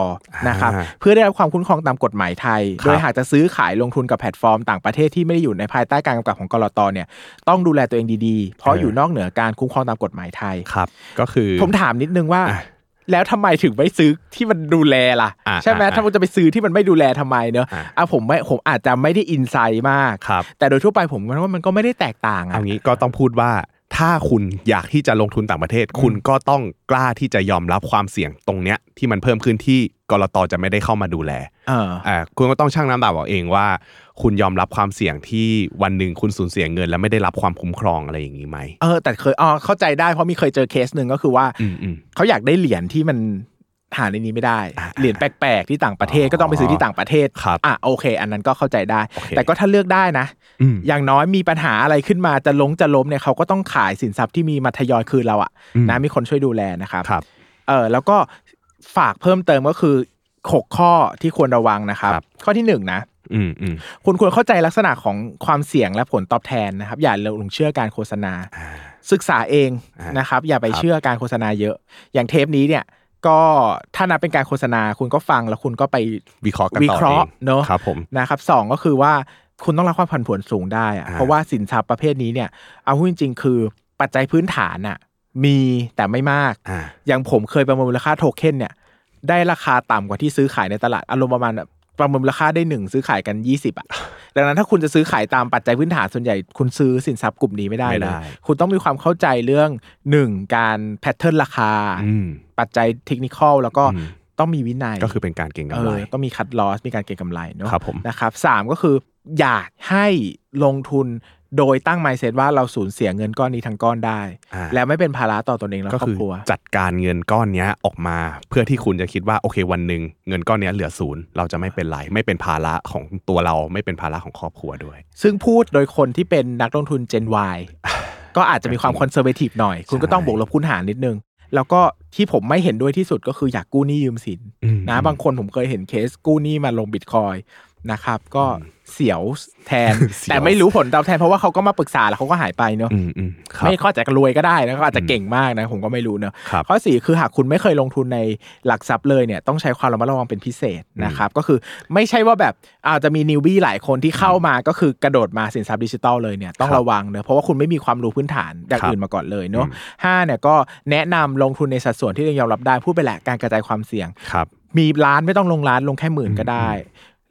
นะครับอ่าเพื่อได้รับความคุ้มครองตามกฎหมายไทยครับโดยหากจะซื้อขายลงทุนกับแพลตฟอร์มต่างประเทศที่ไม่ได้อยู่ในภายใต้การกำกับของกลตเนี่ยต้องดูแลตัวเองดีๆ เพราะอยู่นอกเหนือการคุ้มครองตามกฎหมายไทยครับ ก็คือผมถามนิดนึงว่าอะ แล้วทำไมถึงไม่ซื้อที่มันดูแลล่ะอะใช่ไหมอะถ้ามันจะไปซื้อที่มันไม่ดูแลทำไมเนอะอะอะผมไม่ผมอาจจะไม่ได้อินไซด์มากครับแต่โดยทั่วไปผมว่ามันก็ไม่ได้แตกต่างเอาอะงี้ก็ต้องพูดว่าถ้าคุณอยากที่จะลงทุนต่างประเทศ คุณก็ต้องกล้าที่จะยอมรับความเสี่ยงตรงเนี้ยที่มันเพิ่มขึ้นที่กรตจะไม่ได้เข้ามาดูแลเอออ่าคุณก็ต้องชั่งน้ำหนักเอาเองว่า คุณยอมรับความเสี่ยงที่วันหนึ่งคุณสูญเสียเงิน แล้วไม่ได้รับความคุ้มครองอะไรอย่างนี้ไหมเออแต่เคยอ๋อเข้าใจได้เพราะมีเคยเจอเคสหนึ่งก็คือว่าอืมอืมเขาอยากได้เหรียญที่มันหาในนี้ไม่ได้อ่าเหรียญแปลกๆที่ต่างประเทศอ๋อก็ต้องไปซื้อที่ต่างประเทศครับอะโอเค อันนั้นก็เข้าใจได้โอเคแต่ก็ถ้าเลือกได้นะอืมอย่างน้อยมีปัญหาอะไรขึ้นมาจะลงจะล้มเนี่ยเขาก็ต้องขายสินทรัพย์ที่มีมาทยอยคืนเราอะอืมนะมีคนช่วยดูแลนะครับครับเออแล้วก็ฝากเพิ่มเติมก็คือหกข้อที่ควรระวังนะครับครับข้อที่หนึ่งนะ อืมอืมคุณควรเข้าใจลักษณะของความเสี่ยงและผลตอบแทนนะครับ อย่าหลงเชื่อการโฆษณา ศึกษาเองอ่านนะครับ อย่าไปครับเชื่อการโฆษณาเยอะ อย่างเทปนี้เนี่ยก็ถ้านับเป็นการโฆษณาคุณก็ฟังแล้วคุณก็ไปวิเคราะห์กันวิต่อเคราะห์องเนอะครับผมนะครับสองก็คือว่าคุณต้องรับความผันผวนสูงได้อะอ่าเพราะว่าสินทรัพย์ประเภทนี้เนี่ย เอาพูดจริงๆคือปัจจัยพื้นฐานอะมีแต่ไม่มากอ่าอย่างผมเคยประเมินมูลค่าโทเค็นเนี่ย ได้ราคาต่ำกว่าที่ซื้อขายในตลาดอารมณ์ประมาณแบบ ประเมินมูลค่าได้หนึ่งซื้อขายกัน 20 อะ ดังนั้นถ้าคุณจะซื้อขายตามปัจจัยพื้นฐานส่วนใหญ่ คุณซื้อสินทรัพย์กลุ่มนี้ไม่ได้ไม่เลได้ยคุณต้องมีความเข้าใจเรื่องหนึ่งการแพทเทิร์นราคาอืมปัจจัยเทคนิคอลแล้วก็อืมต้องมีวินัยก็คือเป็นการเก็งเอกำไรอต้องมีคัดลอสมีการเก็งกำไรเนาะครับผมนะครับสามก็คือ อยากให้ลงทุน โดยตั้ง mindset ว่าเราสูญเสียเงินก้อนนี้ทั้งก้อนได้อ่าแล้วไม่เป็นภาระต่อตนเองและก็ครอบครัวคือจัดการเงินก้อนเนี้ยออกมา เพื่อที่คุณจะคิดว่าโอเควันหนึ่งเงินก้อนเนี้ยเหลือศูนย์เราจะไม่เป็นไรไม่เป็นภาระของตัวเราไม่เป็นภาระของครอบครัวด้วย ซึ่งพูดโดยคนที่เป็นนักลงทุน Gen Y ก็อาจจะมีความ conservative หน่อย คุณก็ต้องใช่บวกลบคูณหารนิดนึง แล้วก็ที่ผมไม่เห็นด้วยที่สุดก็คืออย่ากู้หนี้ยืมสินอืมนะบางคนผมเคยเห็นเคสกู้หนี้มาลงบิตคอยน์นะครับก็ เสียวแทนเสียวแต่ไม่รู้ผลตอบแทนเพราะว่าเขาก็มาปรึกษาแล้วเขาก็หายไปเนาะอืมอืมครับไม่เขาอาจจะรวยก็ได้นะเขาอาจจะเก่งมากนะผมก็ไม่รู้เนอะครับข้อสี่คือหากคุณไม่เคยลงทุนในหลักทรัพย์เลยเนี่ยต้องใช้ความระมัดระวังเป็นพิเศษนะครับก็คือไม่ใช่ว่าแบบอาจจะมีนิวบี้หลายคนที่เข้ามาก็คือกระโดดมาสินทรัพย์ดิจิตอลเลยเนี่ยต้องครับระวังเนอะเพราะว่าคุณไม่มีความรู้พื้นฐานอย่างครับอื่นมาก่อนเลยเนาะอืมห้าเนี่ยก็แนะนำลงทุนในสัดส่วนที่ตัวเองยอมรับได้พูดไปแหละการกระจายความเสี่ยงครับมีล้านไม่ต้องลงล้านลงแค่หมื่นก็ได้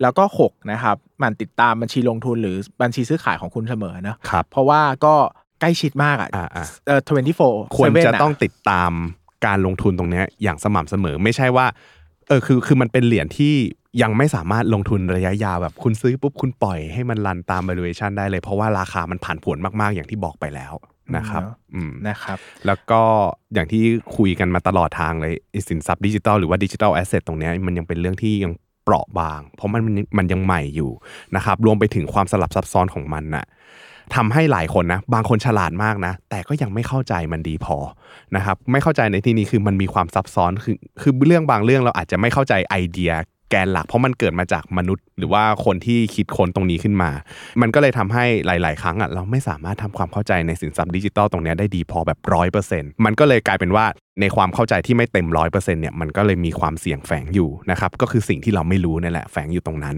แล้วก็หกนะครับหมันติดตามบัญชีลงทุนหรือบัญชีซื้อขายของคุณเสมอเนอะครับเพราะว่าก็ใกล้ชิดมากอะอ่าอ่าเอ่อ24ควรจะ7ต้องติดตามการลงทุนตรงเนี้ยอย่างสม่ำเสมอไม่ใช่ว่าเออคือคือมันเป็นเหรียญที่ยังไม่สามารถลงทุนระยะยาวแบบคุณซื้อปุ๊บคุณปล่อยให้มันรันตาม valuation ได้เลยเพราะว่าราคามันผันผวนมากๆ อย่างที่บอกไปแล้วนะครับเนอะอืมนะครับ แล้วก็อย่างที่คุยกันมาตลอดทางเลยไอ้สินทรัพย์ดิจิทัลหรือว่า digital asset ตรงเนี้ยมันยังเป็นเรื่องที่ยัง เปราะบาง เพราะมันมันมันยังใหม่อยู่นะครับรวมไปถึงความสลับซับซ้อนของมันน่ะทำให้หลายคนนะ บางคนฉลาดมากนะ แต่ก็ยังไม่เข้าใจมันดีพอนะครับ ไม่เข้าใจในที่นี้คือมันมีความซับซ้อนคือคือเรื่องบางเรื่องเราอาจจะไม่เข้าใจไอเดีย แกนหลัก เพราะมันเกิดมาจากมนุษย์ หรือว่าคนที่คิดค้นตรงนี้ขึ้นมา มันก็เลยทำให้หลาย ๆ ครั้งอะเราไม่สามารถทำความเข้าใจในสินทรัพย์ดิจิตอลตรงนี้ได้ดีพอแบบร้อยเปอร์เซ็นต์มันก็เลยกลายเป็นว่าในความเข้าใจที่ไม่เต็มร้อยเปอร์เซ็นต์เนี่ยมันก็เลยมีความเสี่ยงแฝงอยู่นะครับก็คือสิ่งที่เราไม่รู้นั่แหละแฝงอยู่ตรงนั้น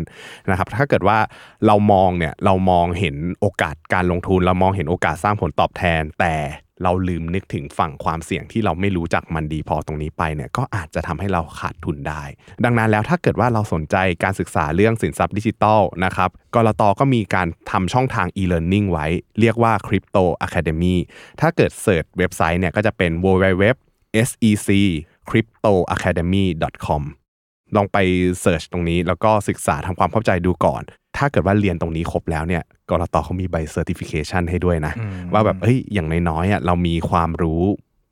นะครับถ้าเกิดว่าเรามองเนี่ยเรามองเห็นโอกาสการลงทุน เรามองเห็นโอกาสสร้างผลตอบแทนแต่ เราลืมนึกถึงฝั่งความเสี่ยงที่เราไม่รู้จักมันดีพอตรงนี้ไปเนี่ยก็อาจจะทำให้เราขาดทุนได้ ดังนั้นแล้วถ้าเกิดว่าเราสนใจการศึกษาเรื่องสินทรัพย์ดิจิทัลนะครับกรตก็มีการทำช่องทาง e-learning ไว้ เรียกว่า Crypto Academy ถ้าเกิด search เว็บไซต์เนี่ยก็จะเป็น www sec cryptoacademy com ลองไป search ตรงนี้แล้วก็ศึกษาทำความเข้าใจดูก่อน ถ้าเกิดว่าเรียนตรงนี้ครบแล้วเนี่ยกลตเขามีใบ certification ให้ด้วยนะอืมว่าแบบเฮ้ยอย่างน้อยๆอะเรามีความรู้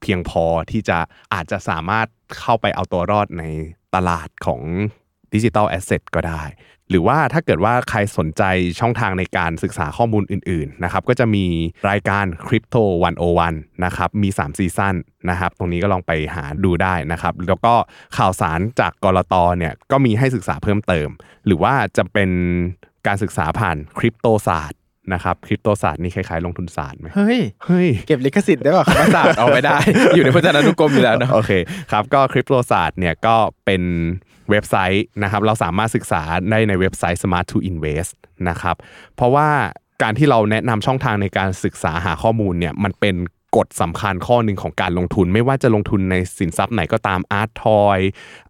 เพียงพอที่จะอาจจะสามารถเข้าไปเอาตัวรอดในตลาดของ digital asset ก็ได้ หรือว่าถ้าเกิดว่าใครสนใจช่องทางในการศึกษาข้อมูลอื่นๆนะครับก็จะมีรายการ Crypto 101นะครับมี 3 ซีซั่นนะครับตรงนี้ก็ลองไปหาดูได้นะครับ แล้วก็ข่าวสารจากกรตเนี่ยก็มีให้ศึกษาเพิ่มเติม หรือว่าจะเป็นการศึกษาผ่านคริปโตศาสตร์ นะครับคริปโตศาสตร์นี่คล้ายๆลงทุนศาสตร์ไหมเฮ้ยเฮ้ยเก็บลิขสิทธิ์ได้ป่ะคำว่าศาสตร์เอาไปได้ อยู่ในพจนานุกรมอยู่แล้วเนอะโอเคครับก็คริปโตศาสตร์เนี่ยก็เป็นเว็บไซต์นะครับเราสามารถศึกษาได้ในเว็บไซต์ Smart to Invest นะครับเพราะว่าการที่เราแนะนำช่องทางในการศึกษาหาข้อมูลเนี่ยมันเป็น กฎสำคัญข้อหนึ่งของการลงทุน ไม่ว่าจะลงทุนในสินทรัพย์ไหนก็ตามอาร์ตทอย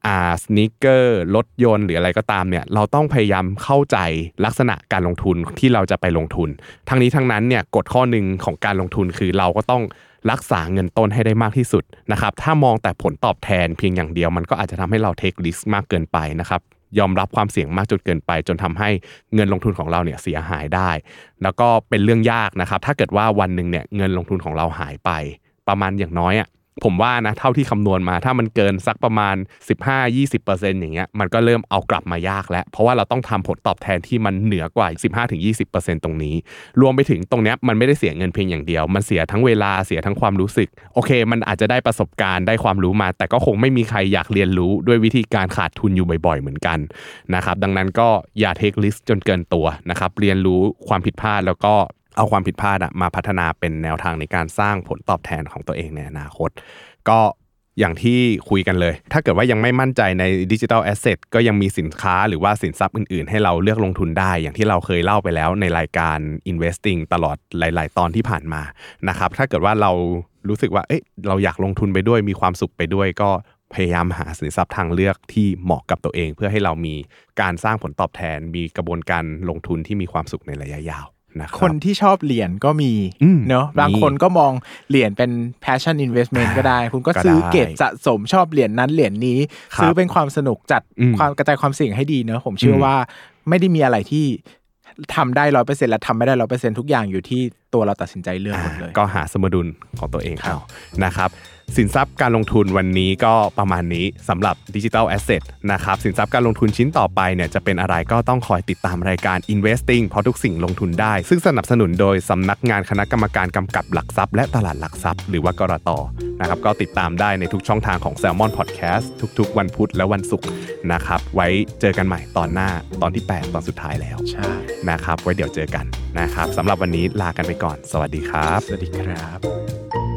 อ่าสนิเกอร์รถยนต์หรืออะไรก็ตามเนี่ยเราต้องพยายามเข้าใจลักษณะการลงทุนที่เราจะไปลงทุน ทั้งนี้ทั้งนั้นเนี่ยกฎข้อหนึ่งของการลงทุนคือเราก็ต้องรักษาเงินต้นให้ได้มากที่สุดนะครับถ้ามองแต่ผลตอบแทนเพียงอย่างเดียวมันก็อาจจะทำให้เราเทคริสมากเกินไปนะครับ ยอมรับความเสี่ยงมากจนเกินไป จนทำให้เงินลงทุนของเราเนี่ยเสียหายได้ แล้วก็เป็นเรื่องยากนะครับ ถ้าเกิดว่าวันหนึ่งเนี่ยเงินลงทุนของเราหายไป ประมาณอย่างน้อยอะ ผมว่านะเท่าที่คำนวณมา ถ้ามันเกินสักประมาณ 15-20%อย่างเงี้ยมันก็เริ่มเอากลับมายากแล้ว เพราะว่าเราต้องทำผลตอบแทนที่มันเหนือกว่า 15-20%ตรงนี้ รวมไปถึงตรงเนี้ยมันไม่ได้เสียเงินเพียงอย่างเดียว มันเสียทั้งเวลาเสียทั้งความรู้สึก โอเค มันอาจจะได้ประสบการณ์ได้ความรู้มา แต่ก็คงไม่มีใครอยากเรียนรู้ด้วยวิธีการขาดทุนอยู่บ่อยๆ เหมือนกันนะครับดังนั้นก็อย่าเทคลิสจนเกินตัวนะครับเรียนรู้ความผิดพลาดแล้วก็ เอาความผิดพลาดมาพัฒนาเป็นแนวทางในการสร้างผลตอบแทนของตัวเองในอนาคต ก็อย่างที่คุยกันเลย ถ้าเกิดว่ายังไม่มั่นใจในดิจิทัลแอสเซทก็ยังมีสินค้าหรือว่าสินทรัพย์อื่นๆ ให้เราเลือกลงทุนได้ อย่างที่เราเคยเล่าไปแล้วในรายการ investing ตลอดหลาย ๆ ตอนที่ผ่านมานะครับ ถ้าเกิดว่าเรารู้สึกว่าเอ๊ะเราอยากลงทุนไปด้วยมีความสุขไปด้วยก็พยายามหาสินทรัพย์ทางเลือกที่เหมาะกับตัวเอง เพื่อให้เรามีการสร้างผลตอบแทน มีกระบวนการลงทุนที่มีความสุขในระยะยาว นะครับคนที่ชอบเหรียญก็มีอืมเนาะบางมีคนก็มองเหรียญเป็น passion investment ก็ได้ คุณก็ก็ซื้อได้เก็บสะสมชอบเหรียญนั้นเหรียญนี้ครับซื้อเป็นความสนุกจัดอืมความกระจายความเสี่ยงให้ดีเนอะผมเชื่ออมว่าไม่ได้มีอะไรที่ทำได้ร้อยเปอร์เซ็นและทำไม่ได้ร้อยเปอร์เซ็นทุกอย่างอยู่ที่ตัวเราตัดสินใจเลือกหมดเลย ก็หาสมดุลของตัวเองครับเอานะครับ สินทรัพย์การลงทุนวันนี้ก็ประมาณนี้สำหรับดิจิทัลแอสเซทนะครับสินทรัพย์การลงทุนชิ้นต่อไปเนี่ยจะเป็นอะไรก็ต้องคอยติดตามรายการ Investing เพราะทุกสิ่งลงทุนได้ ซึ่งสนับสนุนโดยสำนักงานคณะกรรมการกำกับหลักทรัพย์และตลาดหลักทรัพย์หรือว่ากรตนะครับก็ติดตามได้ในทุกช่องทางของ Salmon Podcast ทุก ๆ วันพุธและวันศุกร์นะครับไว้เจอกันใหม่ตอนหน้าตอนที่ 8 ตอนสุดท้ายแล้วใช่นะครับไว้เดี๋ยวเจอกันนะครับสำหรับวันนี้ลากันไปก่อน สวัสดีครับ สวัสดีครับ